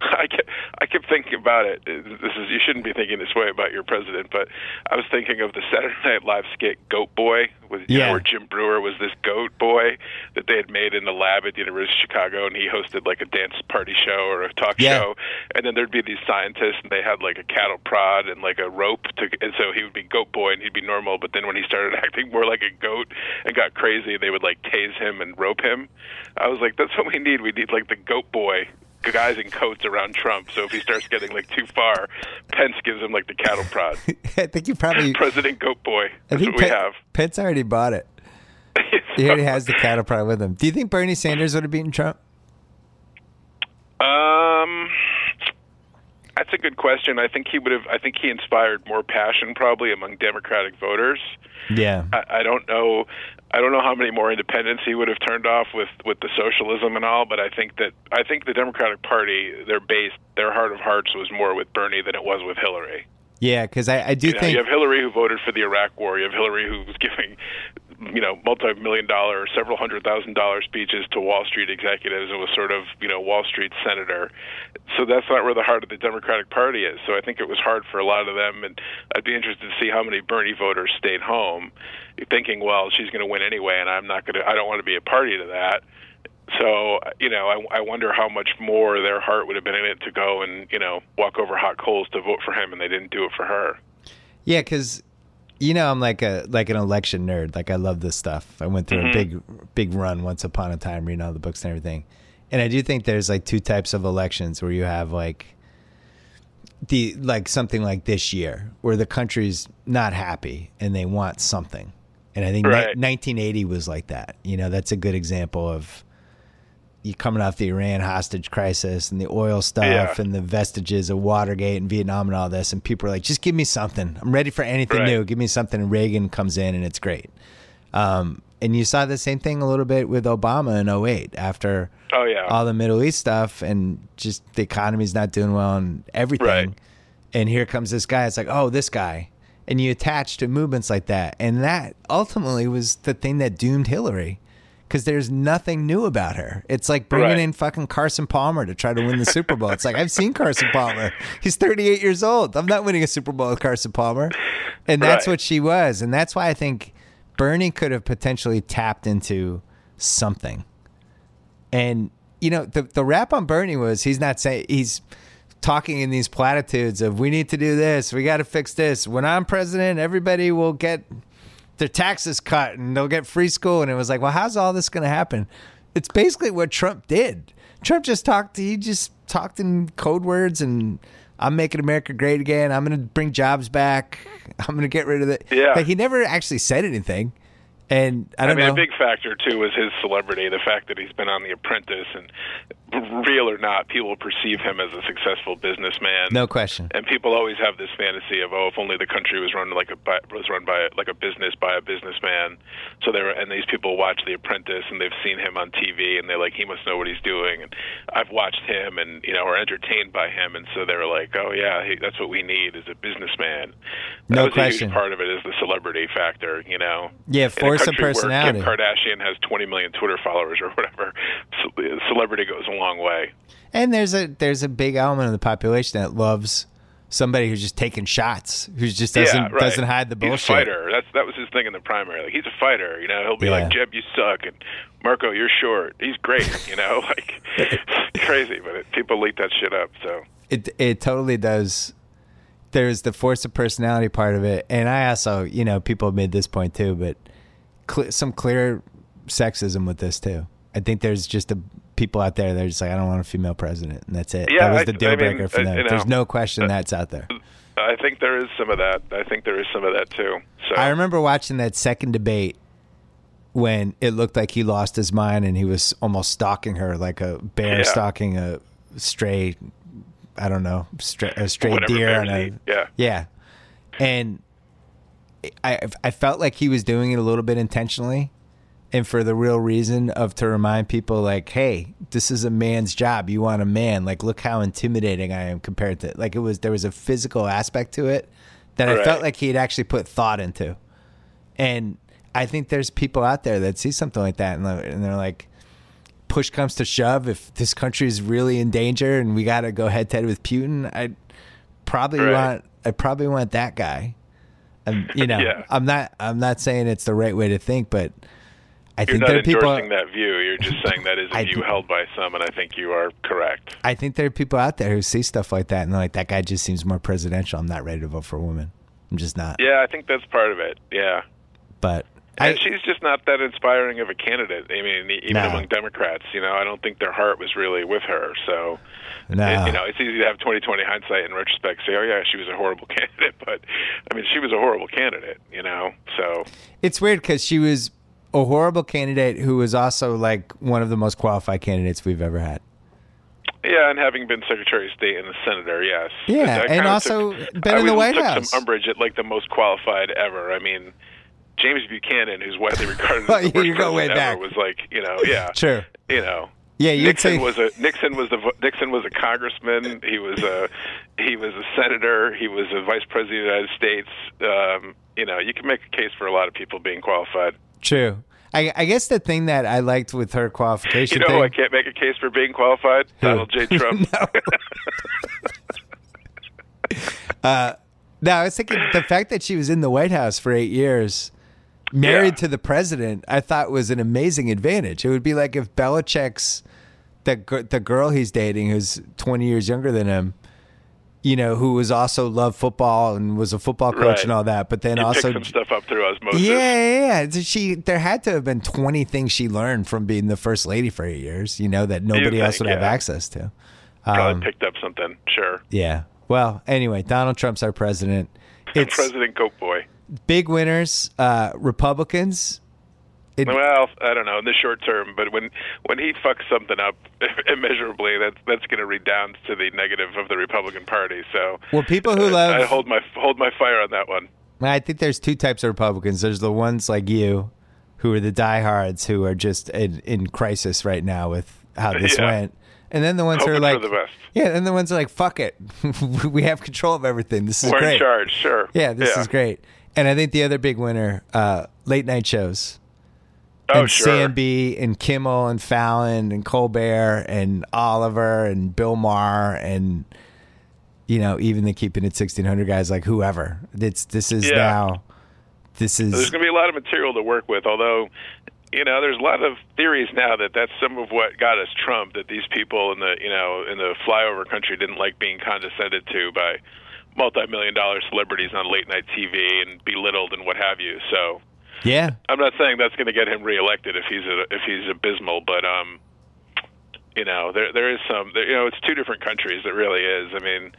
Speaker 4: I kept, I kept thinking about it. This is you shouldn't be thinking this way about your president, but I was thinking of the Saturday Night Live skit "Goat Boy," with
Speaker 1: Yeah.
Speaker 4: know, where Jim Breuer was this goat boy that they had made in the lab at the University of Chicago, and he hosted like a dance party show or a talk
Speaker 1: Yeah.
Speaker 4: show, and then there'd be these scientists, and they had like a cattle prod and like a rope to, and so he would be Goat Boy and he'd be normal, but then when he started acting more like a goat and got crazy, they would like tase him and rope him. I was like, that's what we need. We need like the Goat Boy guys in coats around Trump. So if he starts getting like too far, Pence gives him like the cattle prod.
Speaker 1: I think you probably.
Speaker 4: President Goat Boy.
Speaker 1: I
Speaker 4: That's
Speaker 1: think
Speaker 4: what we have.
Speaker 1: Pence already bought it. He already has the cattle prod with him. Do you think Bernie Sanders would have beaten Trump?
Speaker 4: Um, that's a good question. I think he would have. I think he inspired more passion probably among Democratic voters.
Speaker 1: Yeah.
Speaker 4: I, I don't know. I don't know how many more independents he would have turned off with with the socialism and all. But I think that I think the Democratic Party, their base, their heart of hearts was more with Bernie than it was with Hillary.
Speaker 1: Yeah, because I, I do
Speaker 4: You know,
Speaker 1: think
Speaker 4: you have Hillary who voted for the Iraq War. You have Hillary who was giving, you know, multi-million dollar, several hundred thousand dollar speeches to Wall Street executives and was sort of, you know, Wall Street senator. So that's not where the heart of the Democratic Party is. So I think it was hard for a lot of them, and I'd be interested to see how many Bernie voters stayed home, thinking, well, she's going to win anyway, and I'm not going to. I don't want to be a party to that. So you know, I, I wonder how much more their heart would have been in it to go and you know walk over hot coals to vote for him, and they didn't do it for her.
Speaker 1: Yeah, because you know I'm like a like an election nerd. Like I love this stuff. I went through
Speaker 4: Mm-hmm.
Speaker 1: a big big run once upon a time, reading all the books and everything. And I do think there's like two types of elections where you have like the like something like this year where the country's not happy and they want something. And I think ni- 1980 was like that. You know, that's a good example of you coming off the Iran hostage crisis and the oil stuff
Speaker 4: Yeah.
Speaker 1: and the vestiges of Watergate and Vietnam and all this. And people are like, just give me something. I'm ready for anything
Speaker 4: Right.
Speaker 1: new. Give me something. And Reagan comes in and it's great. Um, and you saw the same thing a little bit with Obama in 08 after
Speaker 4: Oh yeah,
Speaker 1: all the Middle East stuff and just the economy's not doing well and everything.
Speaker 4: Right.
Speaker 1: And here comes this guy. It's like, oh, this guy. And you attach to movements like that. And that ultimately was the thing that doomed Hillary because there's nothing new about her. It's like bringing
Speaker 4: Right.
Speaker 1: in fucking Carson Palmer to try to win the Super Bowl. It's like, I've seen Carson Palmer. He's 38 years old. I'm not winning a Super Bowl with Carson Palmer. And that's
Speaker 4: Right.
Speaker 1: what she was. And that's why I think Bernie could have potentially tapped into something. And you know, the the rap on Bernie was he's not saying he's talking in these platitudes of we need to do this, we got to fix this. When I'm president, everybody will get their taxes cut and they'll get free school. And it was like, well, how's all this going to happen? It's basically what Trump did. Trump just talked. He just talked in code words and. I'm making America great again. I'm going to bring jobs back. I'm going to get rid of it.
Speaker 4: Yeah.
Speaker 1: Like he never actually said anything. And I
Speaker 4: I
Speaker 1: don't
Speaker 4: mean,
Speaker 1: know.
Speaker 4: a big factor too was his celebrity. The fact that he's been on The Apprentice, and real or not, people perceive him as a successful businessman.
Speaker 1: no question.
Speaker 4: And people always have this fantasy of, oh, if only the country was run like a by, was run by like a business by a businessman. So there, and these people watch The Apprentice and they've seen him on TV and they're like, he must know what he's doing. And I've watched him and you know are entertained by him, and so they're like, oh yeah, he, that's what we need is a businessman. That
Speaker 1: No
Speaker 4: was
Speaker 1: question.
Speaker 4: A huge part of it is the celebrity factor. You know.
Speaker 1: Yeah, force
Speaker 4: where
Speaker 1: personality.
Speaker 4: Kim Kardashian has 20 million Twitter followers or whatever. So, uh, celebrity goes a long way.
Speaker 1: And there's a there's a big element of the population that loves somebody who's just taking shots, who just doesn't
Speaker 4: yeah, right.
Speaker 1: doesn't hide the bullshit.
Speaker 4: He's a fighter. That's that was his thing in the primary. Like he's a fighter. You know, he'll be
Speaker 1: Yeah.
Speaker 4: like, "Jeb, you suck," and Marco, you're short. He's great. You know, like crazy, but it, people leak that shit up. So
Speaker 1: It it totally does. There's the force of personality part of it, and I also, you know, people have made this point too, but cl- some clear sexism with this too. I think there's just a people out there that are just like, I don't want a female president, and that's it.
Speaker 4: Yeah,
Speaker 1: that was the deal
Speaker 4: I mean,
Speaker 1: breaker for
Speaker 4: uh,
Speaker 1: them.
Speaker 4: you know,
Speaker 1: there's no question
Speaker 4: uh,
Speaker 1: that's out there.
Speaker 4: I think there is some of that. I think there is some of that too. So
Speaker 1: I remember watching that second debate when it looked like he lost his mind and he was almost stalking her like a bear
Speaker 4: Yeah.
Speaker 1: stalking a stray, I don't know, stray, a stray
Speaker 4: Whatever
Speaker 1: deer. And a,
Speaker 4: yeah.
Speaker 1: yeah. And I, I felt like he was doing it a little bit intentionally and for the real reason of to remind people like, hey, this is a man's job. You want a man. Like, look how intimidating I am compared to like it was. There was a physical aspect to it that I
Speaker 4: Right.
Speaker 1: felt like he had actually put thought into, and I think there's people out there that see something like that and they're, and they're like, push comes to shove, if this country is really in danger and we got to go head to head with Putin, I probably
Speaker 4: Right.
Speaker 1: want I probably want that guy. And you know,
Speaker 4: Yeah.
Speaker 1: I'm not I'm not saying it's the right way to think, but I
Speaker 4: you're
Speaker 1: think there are people.
Speaker 4: endorsing that view. You're just saying that is a view
Speaker 1: think-
Speaker 4: held by some, and I think you are correct.
Speaker 1: I think there are people out there who see stuff like that and they're like, that guy just seems more presidential. I'm not ready to vote for a woman. I'm just not.
Speaker 4: Yeah, I think that's part of it. Yeah.
Speaker 1: But
Speaker 4: And
Speaker 1: I,
Speaker 4: she's just not that inspiring of a candidate. I mean, even
Speaker 1: No.
Speaker 4: among Democrats, you know, I don't think their heart was really with her. So,
Speaker 1: no.
Speaker 4: it- you know, it's easy to have 2020 hindsight in retrospect, say, oh yeah, she was a horrible candidate, but I mean, she was a horrible candidate, you know. So,
Speaker 1: it's weird because she was a horrible candidate who was also like one of the most qualified candidates we've ever had.
Speaker 4: yeah, and having been Secretary of State and a senator, yes.
Speaker 1: Yeah, and also
Speaker 4: took,
Speaker 1: been
Speaker 4: I
Speaker 1: in the White
Speaker 4: took
Speaker 1: House.
Speaker 4: some umbrage at like the most qualified ever. I mean. James Buchanan, who's widely regarded as the
Speaker 1: you-
Speaker 4: worst
Speaker 1: you go way
Speaker 4: president ever,
Speaker 1: back.
Speaker 4: was like, you know, yeah,
Speaker 1: Sure.
Speaker 4: you know,
Speaker 1: Yeah, you'd
Speaker 4: Nixon
Speaker 1: say
Speaker 4: was a Nixon was a Nixon was a congressman. He was a he was a senator. He was a vice president of the United States. Um, you know, you can make a case for a lot of people being qualified.
Speaker 1: true. I, I guess the thing that I liked with her qualification
Speaker 4: You know,
Speaker 1: thing.
Speaker 4: I can't make a case for being qualified. Donald J. Trump.
Speaker 1: No, I was thinking the fact that she was in the White House for eight years, married
Speaker 4: Yeah.
Speaker 1: to the president, I thought was an amazing advantage. It would be like if Belichick's the the girl he's dating, who's twenty years younger than him, you know, who was also loved football and was a football coach
Speaker 4: Right.
Speaker 1: and all that, but then
Speaker 4: You
Speaker 1: also
Speaker 4: some stuff up through osmosis.
Speaker 1: yeah, yeah, yeah. She there had to have been twenty things she learned from being the first lady for eight years. You know that nobody else
Speaker 4: think,
Speaker 1: would have access to.
Speaker 4: Probably
Speaker 1: Um,
Speaker 4: picked up something. Sure.
Speaker 1: yeah. Well, anyway, Donald Trump's our president. It's
Speaker 4: President Goat Boy.
Speaker 1: Big winners. Uh, Republicans. It,
Speaker 4: Well, I don't know in the short term, but when when he fucks something up immeasurably, that's that's going to redound to the negative of the Republican Party. So,
Speaker 1: well, people who
Speaker 4: uh,
Speaker 1: love.
Speaker 4: I hold my hold my fire on that one.
Speaker 1: I think there's two types of Republicans. There's the ones like you, who are the diehards, who are just in, in crisis right now with how this
Speaker 4: Yeah.
Speaker 1: went, and then the ones who are like, yeah, and the ones who are like, fuck it, we have control of everything. This is
Speaker 4: We're
Speaker 1: great.
Speaker 4: in charge, sure.
Speaker 1: Yeah, this
Speaker 4: yeah.
Speaker 1: is great. And I think the other big winner, uh, late night shows.
Speaker 4: Oh,
Speaker 1: and
Speaker 4: sure.
Speaker 1: CNB and Kimmel and Fallon and Colbert and Oliver and Bill Maher and you know even the keeping it sixteen hundred guys like whoever. It's this is
Speaker 4: Yeah.
Speaker 1: now. This is.
Speaker 4: There's going to be a lot of material to work with, although, you know, there's a lot of theories now that that's some of what got us Trump. That these people in the, you know, in the flyover country didn't like being condescended to by multi-million dollar celebrities on late night TV and belittled and what have you. So
Speaker 1: yeah.
Speaker 4: I'm not saying that's going to get him reelected if he's a, if he's abysmal, but um, you know, there there is some, there, you know, it's two different countries. It really is. I mean,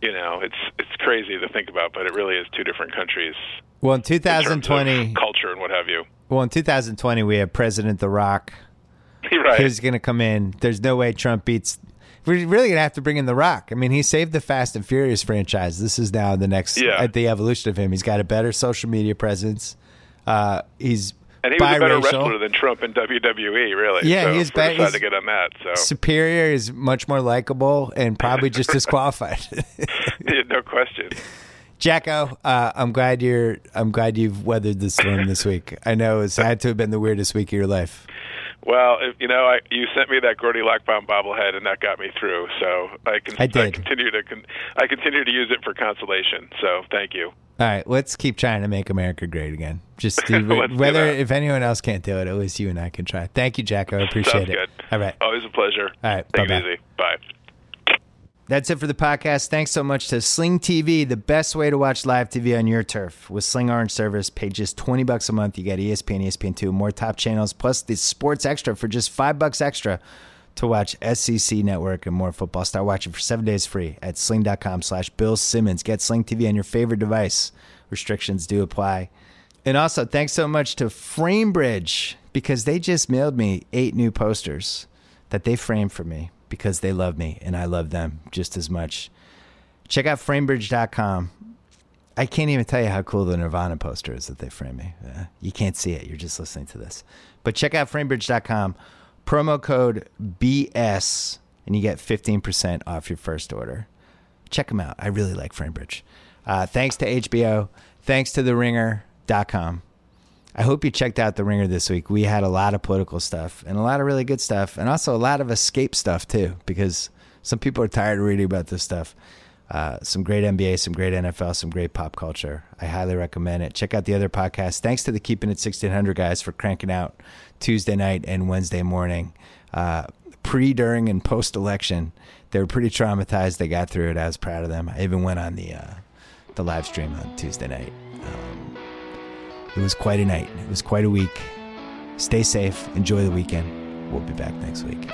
Speaker 4: you know, it's it's crazy to think about, but it really is two different countries.
Speaker 1: Well, in
Speaker 4: in terms of
Speaker 1: 2020,
Speaker 4: culture and what have you.
Speaker 1: Well, in 2020, we have President The Rock.
Speaker 3: right.
Speaker 1: Who's going to come in? There's no way Trump beats. We're really going to have to bring in The Rock. I mean, he saved the Fast and Furious franchise. This is now the next
Speaker 3: Yeah.
Speaker 1: at the evolution of him. He's got a better social media presence. Uh, he's
Speaker 3: and he was a better wrestler than Trump in WWE, really.
Speaker 1: Yeah,
Speaker 3: so
Speaker 1: he's
Speaker 3: better. we're
Speaker 1: bet-
Speaker 3: decided
Speaker 1: he's-
Speaker 3: to get on that. So
Speaker 1: superior. is much more likable and probably just disqualified.
Speaker 3: Yeah, no question.
Speaker 1: JackO, uh, I'm glad you're. I'm glad you've weathered the storm this week. I know it's had to have been the weirdest week of your life.
Speaker 3: Well, you know, I, you sent me that Gordie Lockbaum bobblehead, and that got me through. So I can
Speaker 1: I did.
Speaker 3: continue to con- I continue to use it for consolation. So thank you.
Speaker 1: All right, let's keep trying to make America great again. Just do, whether if anyone else can't do it, at least you and I can try. Thank you, JackO. I appreciate
Speaker 3: Sounds
Speaker 1: it.
Speaker 3: good.
Speaker 1: All right,
Speaker 3: Always a pleasure.
Speaker 1: All right,
Speaker 3: Take
Speaker 1: bye-bye.
Speaker 3: it easy. Bye.
Speaker 1: That's it for the podcast. Thanks so much to Sling TV, the best way to watch live TV on your turf. With Sling Orange service, pay just twenty bucks a month. You get ESPN, ESPN two, more top channels, plus the Sports Extra for just five bucks extra to watch SEC Network and more football. Start watching for seven days free at sling.com slash Bill Simmons. Get Sling TV on your favorite device. Restrictions do apply. And also, thanks so much to Framebridge because they just mailed me eight new posters that they framed for me because they love me and I love them just as much. Check out framebridge.com. I can't even tell you how cool the Nirvana poster is that they framed me. Uh, you can't see it. You're just listening to this. But check out framebridge.com. Promo code BS and you get 15% off your first order. Check them out. I really like Framebridge. Uh, thanks to HBO. Thanks to the TheRinger.com. I hope you checked out The Ringer this week. We had a lot of political stuff and a lot of really good stuff, and also a lot of escape stuff too, because some people are tired of reading about this stuff. Uh, some great NBA, some great NFL, some great pop culture. I highly recommend it. Check out the other podcasts. Thanks to the Keeping It 1600 guys for cranking out Tuesday night and Wednesday morning. Uh, pre, during, and post election, they were pretty traumatized. They got through it. I was proud of them. I even went on the uh, the live stream on Tuesday night. It was quite a night. It was quite a week. Stay safe. Enjoy the weekend. We'll be back next week.